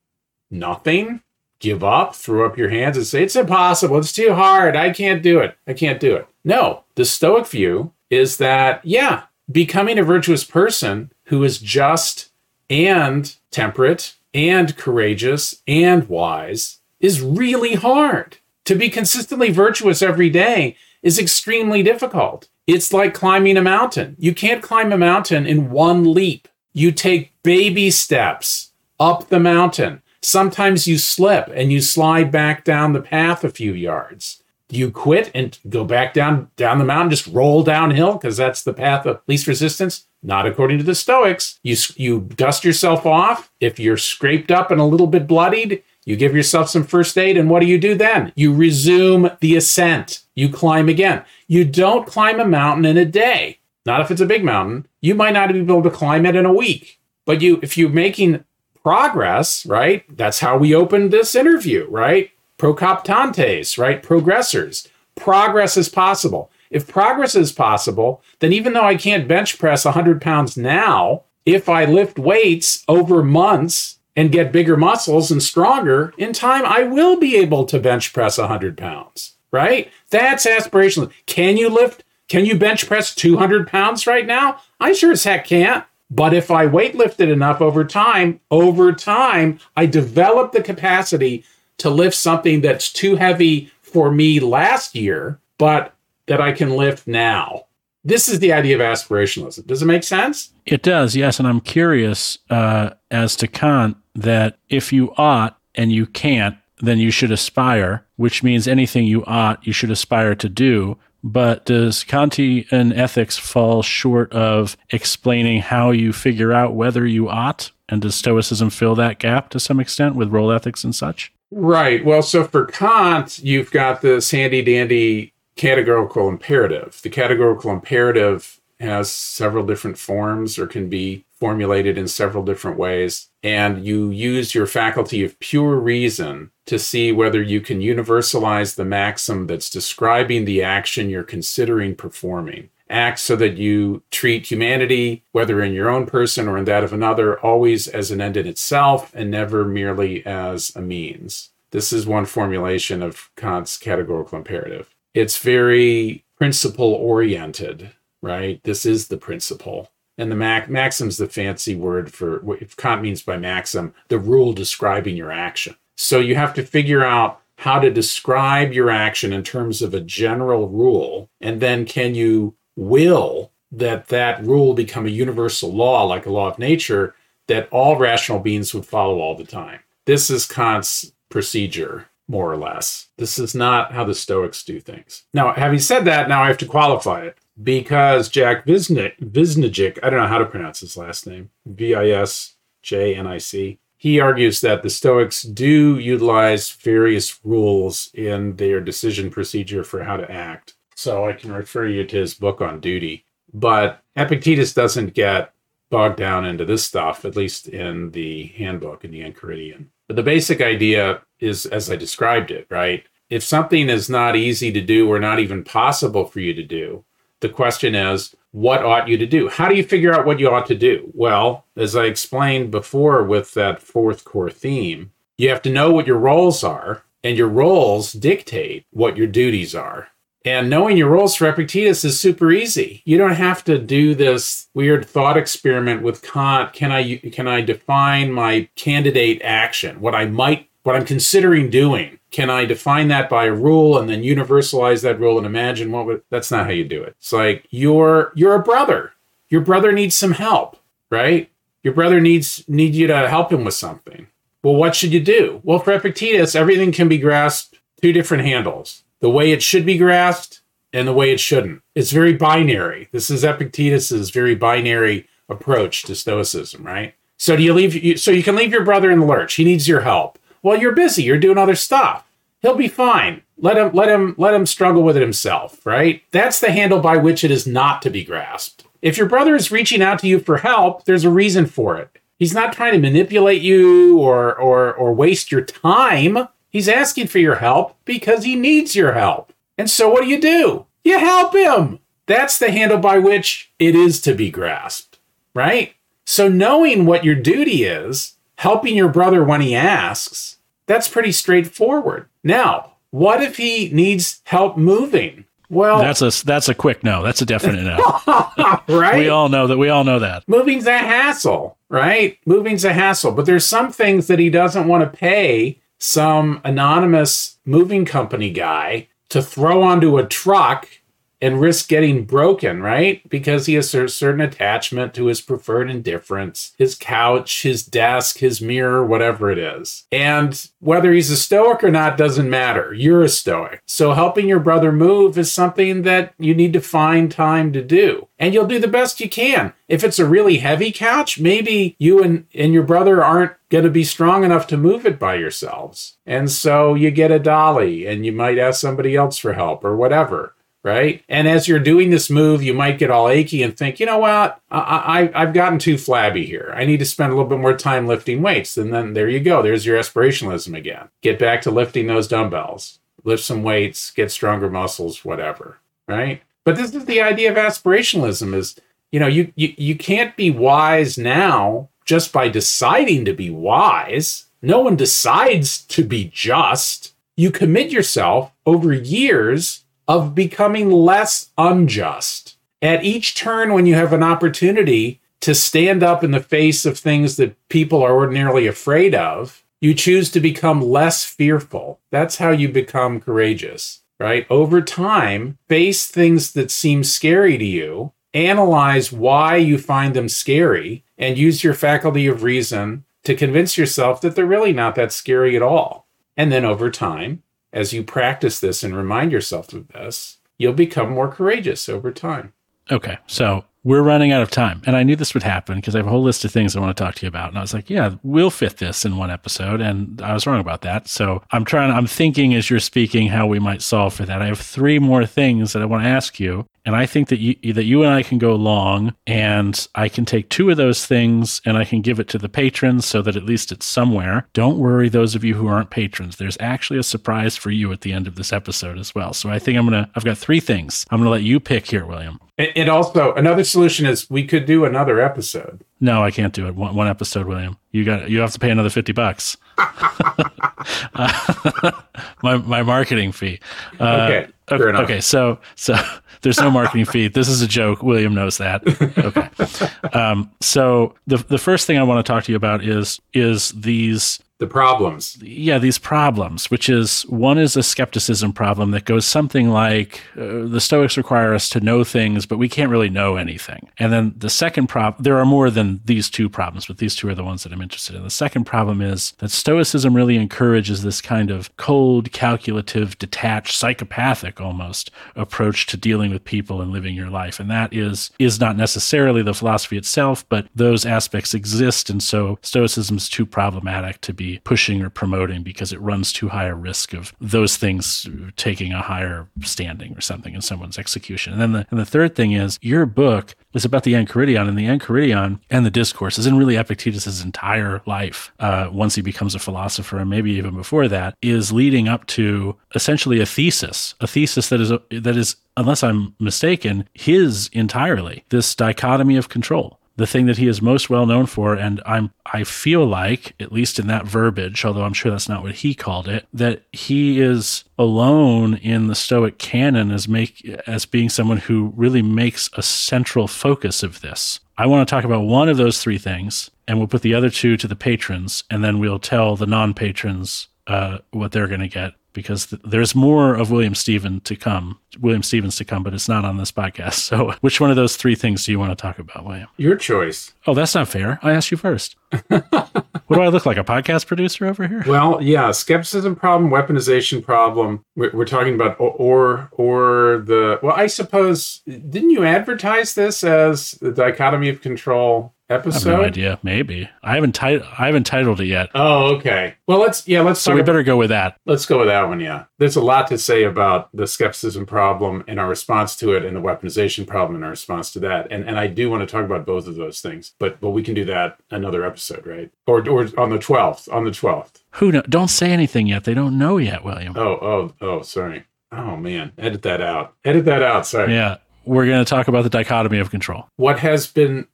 Nothing? Give up? Throw up your hands and say, it's impossible. It's too hard. I can't do it. I can't do it. No, the Stoic view is that, yeah, becoming a virtuous person who is just and temperate and courageous and wise is really hard. To be consistently virtuous every day is extremely difficult. It's like climbing a mountain. You can't climb a mountain in one leap. You take baby steps up the mountain. Sometimes you slip and you slide back down the path a few yards. Do you quit and go back down down the mountain, just roll downhill because that's the path of least resistance. Not according to the Stoics. You you dust yourself off. If you're scraped up and a little bit bloodied, you give yourself some first aid, and what do you do then? You resume the ascent. You climb again. You don't climb a mountain in a day. Not if it's a big mountain. You might not be able to climb it in a week. But you, if you're making progress, right? That's how we opened this interview, right? Prokoptontes, right? Progressors. Progress is possible. If progress is possible, then even though I can't bench press 100 pounds now, if I lift weights over months and get bigger muscles and stronger, in time I will be able to bench press 100 pounds, right? That's aspirational. Can you lift? Can you bench press 200 pounds right now? I sure as heck can't. But if I weight lifted enough over time, over time, I develop the capacity to lift something that's too heavy for me last year, but that I can lift now. This is the idea of aspirationalism. Does it make sense? It does, yes. And I'm curious uh, as to Kant that if you ought and you can't, then you should aspire, which means anything you ought, you should aspire to do. But does Kantian ethics fall short of explaining how you figure out whether you ought? And does Stoicism fill that gap to some extent with role ethics and such? Right. Well, so for Kant, you've got this handy dandy categorical imperative. The categorical imperative has several different forms or can be formulated in several different ways. And you use your faculty of pure reason to see whether you can universalize the maxim that's describing the action you're considering performing. Act so that you treat humanity, whether in your own person or in that of another, always as an end in itself and never merely as a means. This is one formulation of Kant's categorical imperative. It's very principle oriented, right? This is the principle. And the mac- maxim's the fancy word for what Kant means by maxim, the rule describing your action. So you have to figure out how to describe your action in terms of a general rule. And then can you will that that rule become a universal law, like a law of nature, that all rational beings would follow all the time? This is Kant's procedure, more or less. This is not how the Stoics do things. Now, having said that, now I have to qualify it because Jack Visnjic, I don't know how to pronounce his last name, V I S J N I C, he argues that the Stoics do utilize various rules in their decision procedure for how to act. So I can refer you to his book on duty. But Epictetus doesn't get bogged down into this stuff, at least in the handbook in the Enchiridion. But the basic idea is as I described it, right? If something is not easy to do or not even possible for you to do, the question is, what ought you to do? How do you figure out what you ought to do? Well, as I explained before with that fourth core theme, you have to know what your roles are, and your roles dictate what your duties are. And knowing your roles for Epictetus is super easy. You don't have to do this weird thought experiment with Kant. Can I can I define my candidate action? What I might what I'm considering doing can I define that by a rule and then universalize that rule and imagine what would that's not how you do it. It's like you're you're a brother. Your brother needs some help, right? Your brother needs need you to help him with something. Well, what should you do? Well, for Epictetus, everything can be grasped two different handles the way it should be grasped and the way it shouldn't. It's very binary. This is Epictetus's very binary approach to Stoicism, right? So do you leave? So you can leave your brother in the lurch. He needs your help. Well, you're busy. You're doing other stuff. He'll be fine. Let him. Let him. Let him struggle with it himself. Right. That's the handle by which it is not to be grasped. If your brother is reaching out to you for help, there's a reason for it. He's not trying to manipulate you or or or waste your time. He's asking for your help because he needs your help. And so what do you do? You help him. That's the handle by which it is to be grasped, right? So knowing what your duty is, helping your brother when he asks, that's pretty straightforward. Now, what if he needs help moving? Well, that's a that's a quick no. That's a definite no. right? We all know that. We all know that. Moving's a hassle, right? Moving's a hassle. But there's some things that he doesn't want to pay some anonymous moving company guy to throw onto a truck and risk getting broken, right? Because he has a certain attachment to his preferred indifferents, his couch, his desk, his mirror, whatever it is. And whether he's a stoic or not doesn't matter. You're a stoic. So helping your brother move is something that you need to find time to do. And you'll do the best you can. If it's a really heavy couch, maybe you and, and your brother aren't going to be strong enough to move it by yourselves. And so you get a dolly and you might ask somebody else for help or whatever right? And as you're doing this move, you might get all achy and think, you know what? I, I, have gotten too flabby here. I need to spend a little bit more time lifting weights. And then there you go. There's your aspirationalism again. Get back to lifting those dumbbells, lift some weights, get stronger muscles, whatever, right? But this is the idea of aspirationalism is, you know, you, you, you can't be wise now just by deciding to be wise. No one decides to be just. You commit yourself over years of becoming less unjust. At each turn, when you have an opportunity to stand up in the face of things that people are ordinarily afraid of, you choose to become less fearful. That's how you become courageous, right? Over time, face things that seem scary to you, analyze why you find them scary, and use your faculty of reason to convince yourself that they're really not that scary at all. And then over time, as you practice this and remind yourself of this, you'll become more courageous over time. Okay. So we're running out of time. And I knew this would happen because I have a whole list of things I want to talk to you about. And I was like, yeah, we'll fit this in one episode. And I was wrong about that. So I'm trying, I'm thinking as you're speaking how we might solve for that. I have three more things that I want to ask you. And I think that you that you and I can go long, and I can take two of those things and I can give it to the patrons so that at least it's somewhere. Don't worry, those of you who aren't patrons. There's actually a surprise for you at the end of this episode as well. So I think I'm gonna I've got three things. I'm gonna let you pick here, William. And also another solution is we could do another episode. No, I can't do it. One, one episode, William. You got you have to pay another fifty bucks. uh, my my marketing fee. Uh, okay. Okay, okay, so so there's no marketing fee. This is a joke. William knows that. Okay. Um, so the the first thing I want to talk to you about is is these the problems. Yeah, these problems, which is one is a skepticism problem that goes something like uh, the Stoics require us to know things, but we can't really know anything. And then the second problem, there are more than these two problems, but these two are the ones that I'm interested in. The second problem is that Stoicism really encourages this kind of cold, calculative, detached, psychopathic almost approach to dealing with people and living your life. And that is is not necessarily the philosophy itself, but those aspects exist. And so Stoicism is too problematic to be pushing or promoting because it runs too high a risk of those things taking a higher standing or something in someone's execution. And then the, and the third thing is your book is about the Enchiridion, and the Enchiridion and the discourse is in really Epictetus's entire life. Uh, once he becomes a philosopher, and maybe even before that, is leading up to essentially a thesis, a thesis that is a, that is, unless I'm mistaken, his entirely. This dichotomy of control the thing that he is most well known for and i'm i feel like at least in that verbiage although i'm sure that's not what he called it that he is alone in the stoic canon as make as being someone who really makes a central focus of this. I want to talk about one of those three things and we'll put the other two to the patrons and then we'll tell the non-patrons uh, what they're going to get because th- there's more of William Stephen to come, William Stephens to come, but it's not on this podcast. So, which one of those three things do you want to talk about, William? Your choice. Oh, that's not fair. I asked you first. What do I look like? A podcast producer over here? Well, yeah, skepticism problem, weaponization problem. We're, we're talking about or, or or the well, I suppose didn't you advertise this as the dichotomy of control I have episode? no idea. Maybe I haven't tit- I haven't titled it yet. Oh, okay. Well, let's yeah, let's So talk we about- better go with that. Let's go with that one, yeah. There's a lot to say about the skepticism problem and our response to it and the weaponization problem and our response to that. And and I do want to talk about both of those things. But but we can do that another episode, right? Or or on the 12th, on the 12th. Who know? Don't say anything yet. They don't know yet, William. Oh, oh, oh, sorry. Oh man, edit that out. Edit that out, sorry. Yeah, we're going to talk about the dichotomy of control. What has been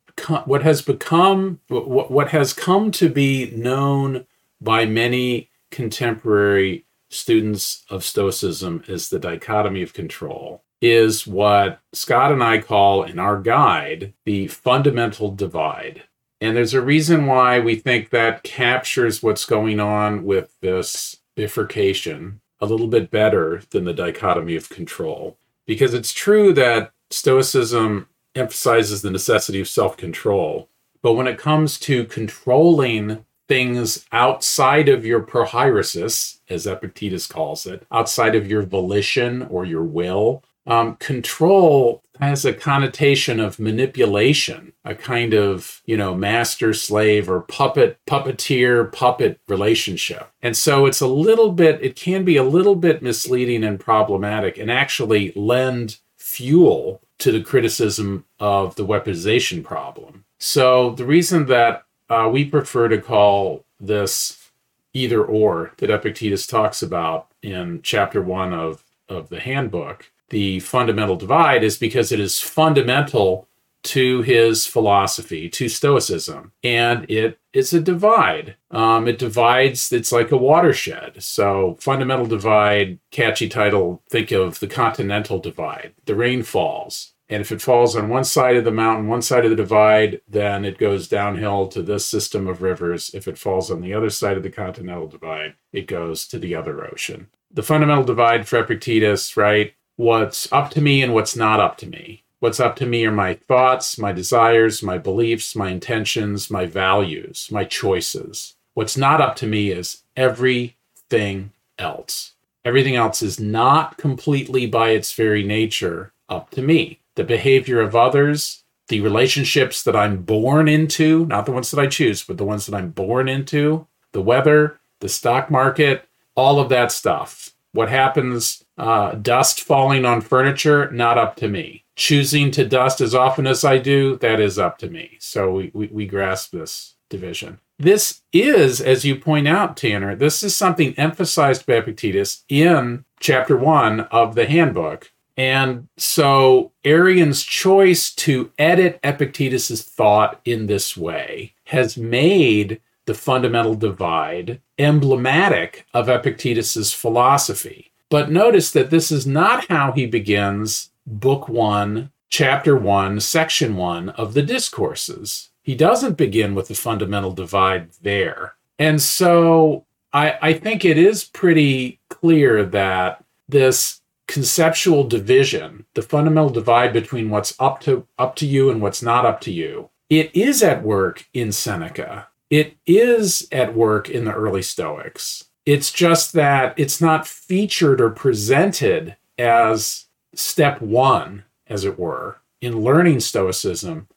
what has become what what has come to be known by many contemporary students of stoicism as the dichotomy of control is what Scott and I call in our guide the fundamental divide. And there's a reason why we think that captures what's going on with this bifurcation a little bit better than the dichotomy of control. Because it's true that Stoicism emphasizes the necessity of self control. But when it comes to controlling things outside of your prohairesis, as Epictetus calls it, outside of your volition or your will, um, control has a connotation of manipulation, a kind of, you know, master slave or puppet, puppeteer, puppet relationship. And so it's a little bit, it can be a little bit misleading and problematic and actually lend fuel to the criticism of the weaponization problem. So the reason that uh, we prefer to call this either or that Epictetus talks about in chapter one of, of the handbook, the fundamental divide, is because it is fundamental to his philosophy, to Stoicism. And it is a divide. Um, it divides, it's like a watershed. So, fundamental divide, catchy title, think of the continental divide. The rain falls. And if it falls on one side of the mountain, one side of the divide, then it goes downhill to this system of rivers. If it falls on the other side of the continental divide, it goes to the other ocean. The fundamental divide for Epictetus, right? What's up to me and what's not up to me. What's up to me are my thoughts, my desires, my beliefs, my intentions, my values, my choices. What's not up to me is everything else. Everything else is not completely by its very nature up to me. The behavior of others, the relationships that I'm born into, not the ones that I choose, but the ones that I'm born into, the weather, the stock market, all of that stuff. What happens, uh, dust falling on furniture, not up to me. Choosing to dust as often as I do, that is up to me. So we, we, we grasp this division. This is, as you point out, Tanner, this is something emphasized by Epictetus in chapter one of the handbook. And so Arrian's choice to edit Epictetus's thought in this way has made the fundamental divide emblematic of Epictetus's philosophy. But notice that this is not how he begins book 1, chapter 1, section 1 of the discourses. He doesn't begin with the fundamental divide there. And so I, I think it is pretty clear that this conceptual division, the fundamental divide between what's up to up to you and what's not up to you, it is at work in Seneca. It is at work in the early Stoics. It's just that it's not featured or presented as step 1, as it were, in learning Stoicism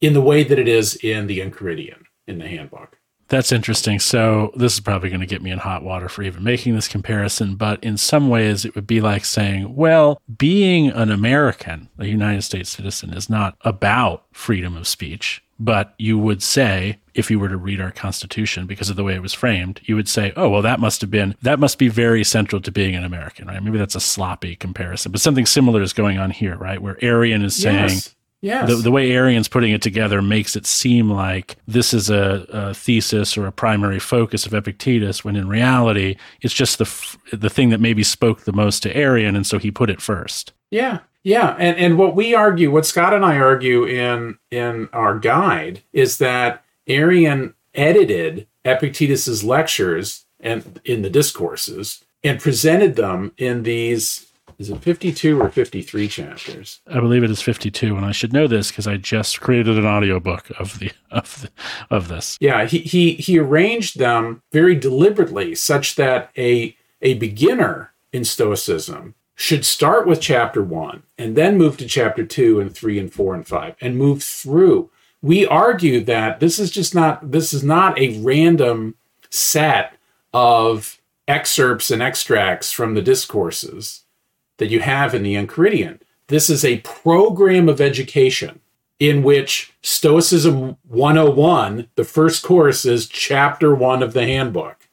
in the way that it is in the Enchiridion in the handbook. That's interesting. So, this is probably going to get me in hot water for even making this comparison, but in some ways, it would be like saying, well, being an American, a United States citizen, is not about freedom of speech. But you would say, if you were to read our Constitution, because of the way it was framed, you would say, oh, well, that must have been, that must be very central to being an American, right? Maybe that's a sloppy comparison, but something similar is going on here, right? Where Arrian is saying, Yes. Yes. the, the way Arrian's putting it together makes it seem like this is a, a thesis or a primary focus of Epictetus, when in reality, it's just the the thing that maybe spoke the most to Arrian, and so he put it first. Yeah, yeah, and and what we argue, what Scott and I argue in in our guide, is that Arrian edited Epictetus's lectures and in the discourses and presented them in these Is it 52 or 53 chapters? I believe it is 52, and I should know this because I just created an audiobook of the of the, of this. Yeah, he, he he arranged them very deliberately such that a a beginner in Stoicism should start with chapter one and then move to chapter two and three and four and five and move through. We argue that this is just not this is not a random set of excerpts and extracts from the discourses that you have in the Enchiridion. This is a program of education in which Stoicism 101, the first course is chapter one of the handbook.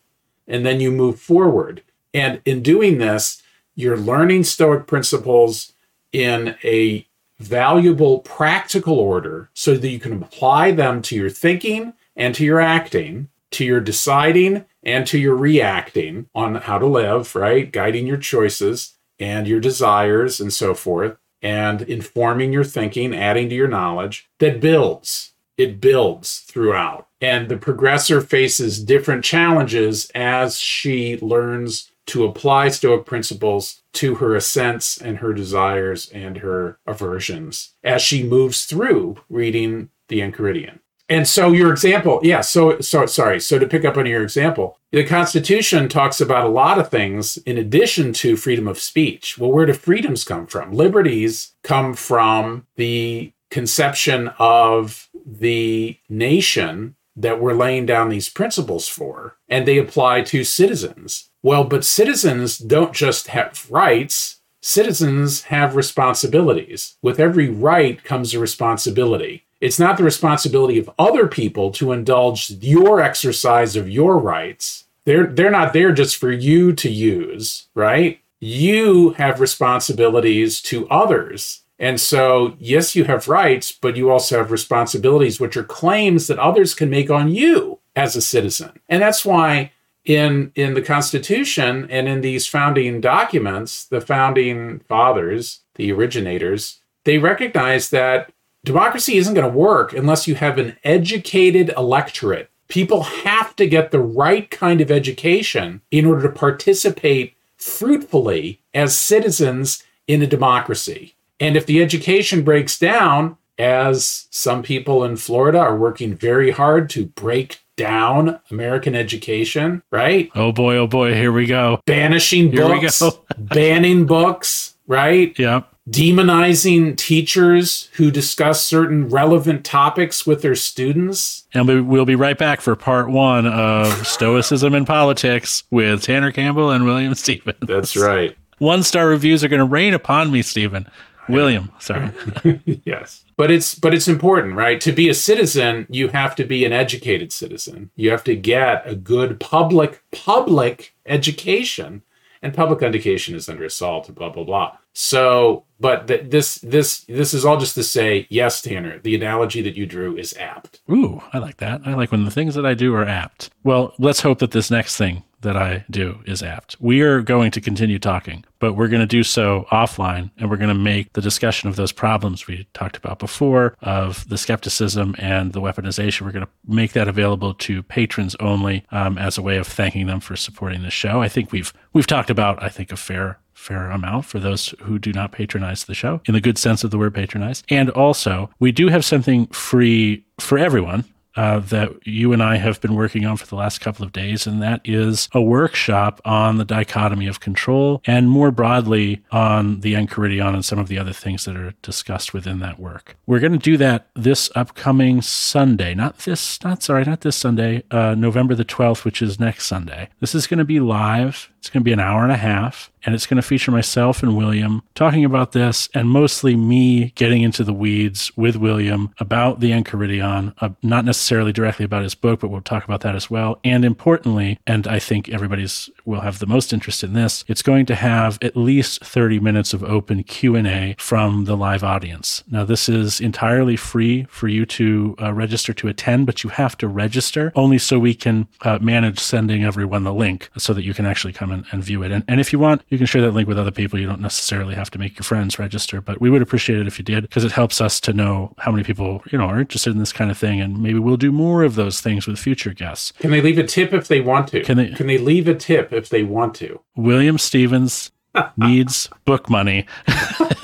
And then you move forward. And in doing this, you're learning Stoic principles in a valuable practical order so that you can apply them to your thinking and to your acting, to your deciding and to your reacting on how to live, right? Guiding your choices and your desires and so forth, and informing your thinking, adding to your knowledge that builds. It builds throughout. And the progressor faces different challenges as she learns to apply Stoic principles to her assents and her desires and her aversions as she moves through reading the Enchiridion. And so your example, yeah, so so sorry. So to pick up on your example, the Constitution talks about a lot of things in addition to freedom of speech. Well, where do freedoms come from? Liberties come from the conception of the nation that we're laying down these principles for, and they apply to citizens. Well, but citizens don't just have rights, citizens have responsibilities. With every right comes a responsibility. It's not the responsibility of other people to indulge your exercise of your rights. They're they're not there just for you to use, right? You have responsibilities to others. And so, yes, you have rights, but you also have responsibilities, which are claims that others can make on you as a citizen. And that's why in in the Constitution and in these founding documents, the founding fathers, the originators, they recognize that democracy isn't going to work unless you have an educated electorate. People have to get the right kind of education in order to participate fruitfully as citizens in a democracy. And if the education breaks down, as some people in Florida are working very hard to break down American education, right? Oh boy, oh boy, here we go. Banishing Here we books, go. banning books, right? Yep. Demonizing teachers who discuss certain relevant topics with their students. And we, we'll be right back for part one of Stoicism in Politics with Tanner Campbell and William Stephens. That's right. One star reviews are going to rain upon me, Stephen. William, sorry. yes. But it's but it's important, right? To be a citizen, you have to be an educated citizen. You have to get a good public public education. And public education is under assault, blah blah blah. So, but th- this this this is all just to say, yes, Tanner, the analogy that you drew is apt. Ooh, I like that. I like when the things that I do are apt. Well, let's hope that this next thing that I do is apt. We are going to continue talking, but we're going to do so offline and we're going to make the discussion of those problems we talked about before of the skepticism and the weaponization. We're going to make that available to patrons only um, as a way of thanking them for supporting the show. I think we've we've talked about I think a fair fair amount for those who do not patronize the show in the good sense of the word patronize. And also, we do have something free for everyone uh, that you and I have been working on for the last couple of days, and that is a workshop on the dichotomy of control and more broadly on the Enchiridion and some of the other things that are discussed within that work. We're going to do that this upcoming Sunday, not this, not sorry, not this Sunday, uh, November the 12th, which is next Sunday. This is going to be live. It's going to be an hour and a half, and it's going to feature myself and William talking about this, and mostly me getting into the weeds with William about the Enchiridion, uh, not necessarily directly about his book, but we'll talk about that as well. And importantly, and I think everybody's will have the most interest in this, it's going to have at least 30 minutes of open Q&A from the live audience. Now, this is entirely free for you to uh, register to attend, but you have to register only so we can uh, manage sending everyone the link so that you can actually come and, and view it. And, and if you want, you can share that link with other people. You don't necessarily have to make your friends register, but we would appreciate it if you did because it helps us to know how many people, you know, are interested in this kind of thing. And maybe we'll do more of those things with future guests. Can they leave a tip if they want to? Can they- Can they leave a tip if they want to? William Stephens needs book money,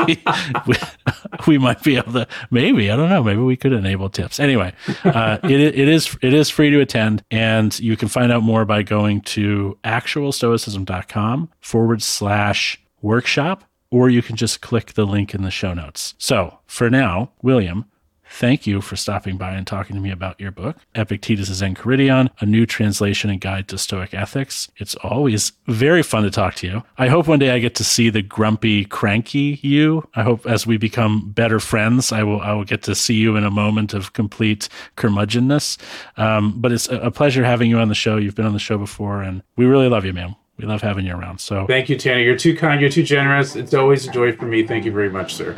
we, we, might be able to. Maybe I don't know. Maybe we could enable tips. Anyway, uh, it it is it is free to attend, and you can find out more by going to actualstoicism.com forward slash workshop, or you can just click the link in the show notes. So for now, William Thank you for stopping by and talking to me about your book, Epictetus' Enchiridion, a new translation and guide to Stoic ethics. It's always very fun to talk to you. I hope one day I get to see the grumpy, cranky you. I hope as we become better friends, I will I will get to see you in a moment of complete curmudgeonness. Um, but it's a pleasure having you on the show. You've been on the show before, and we really love you, man. We love having you around. So thank you, Tanner. You're too kind. You're too generous. It's always a joy for me. Thank you very much, sir.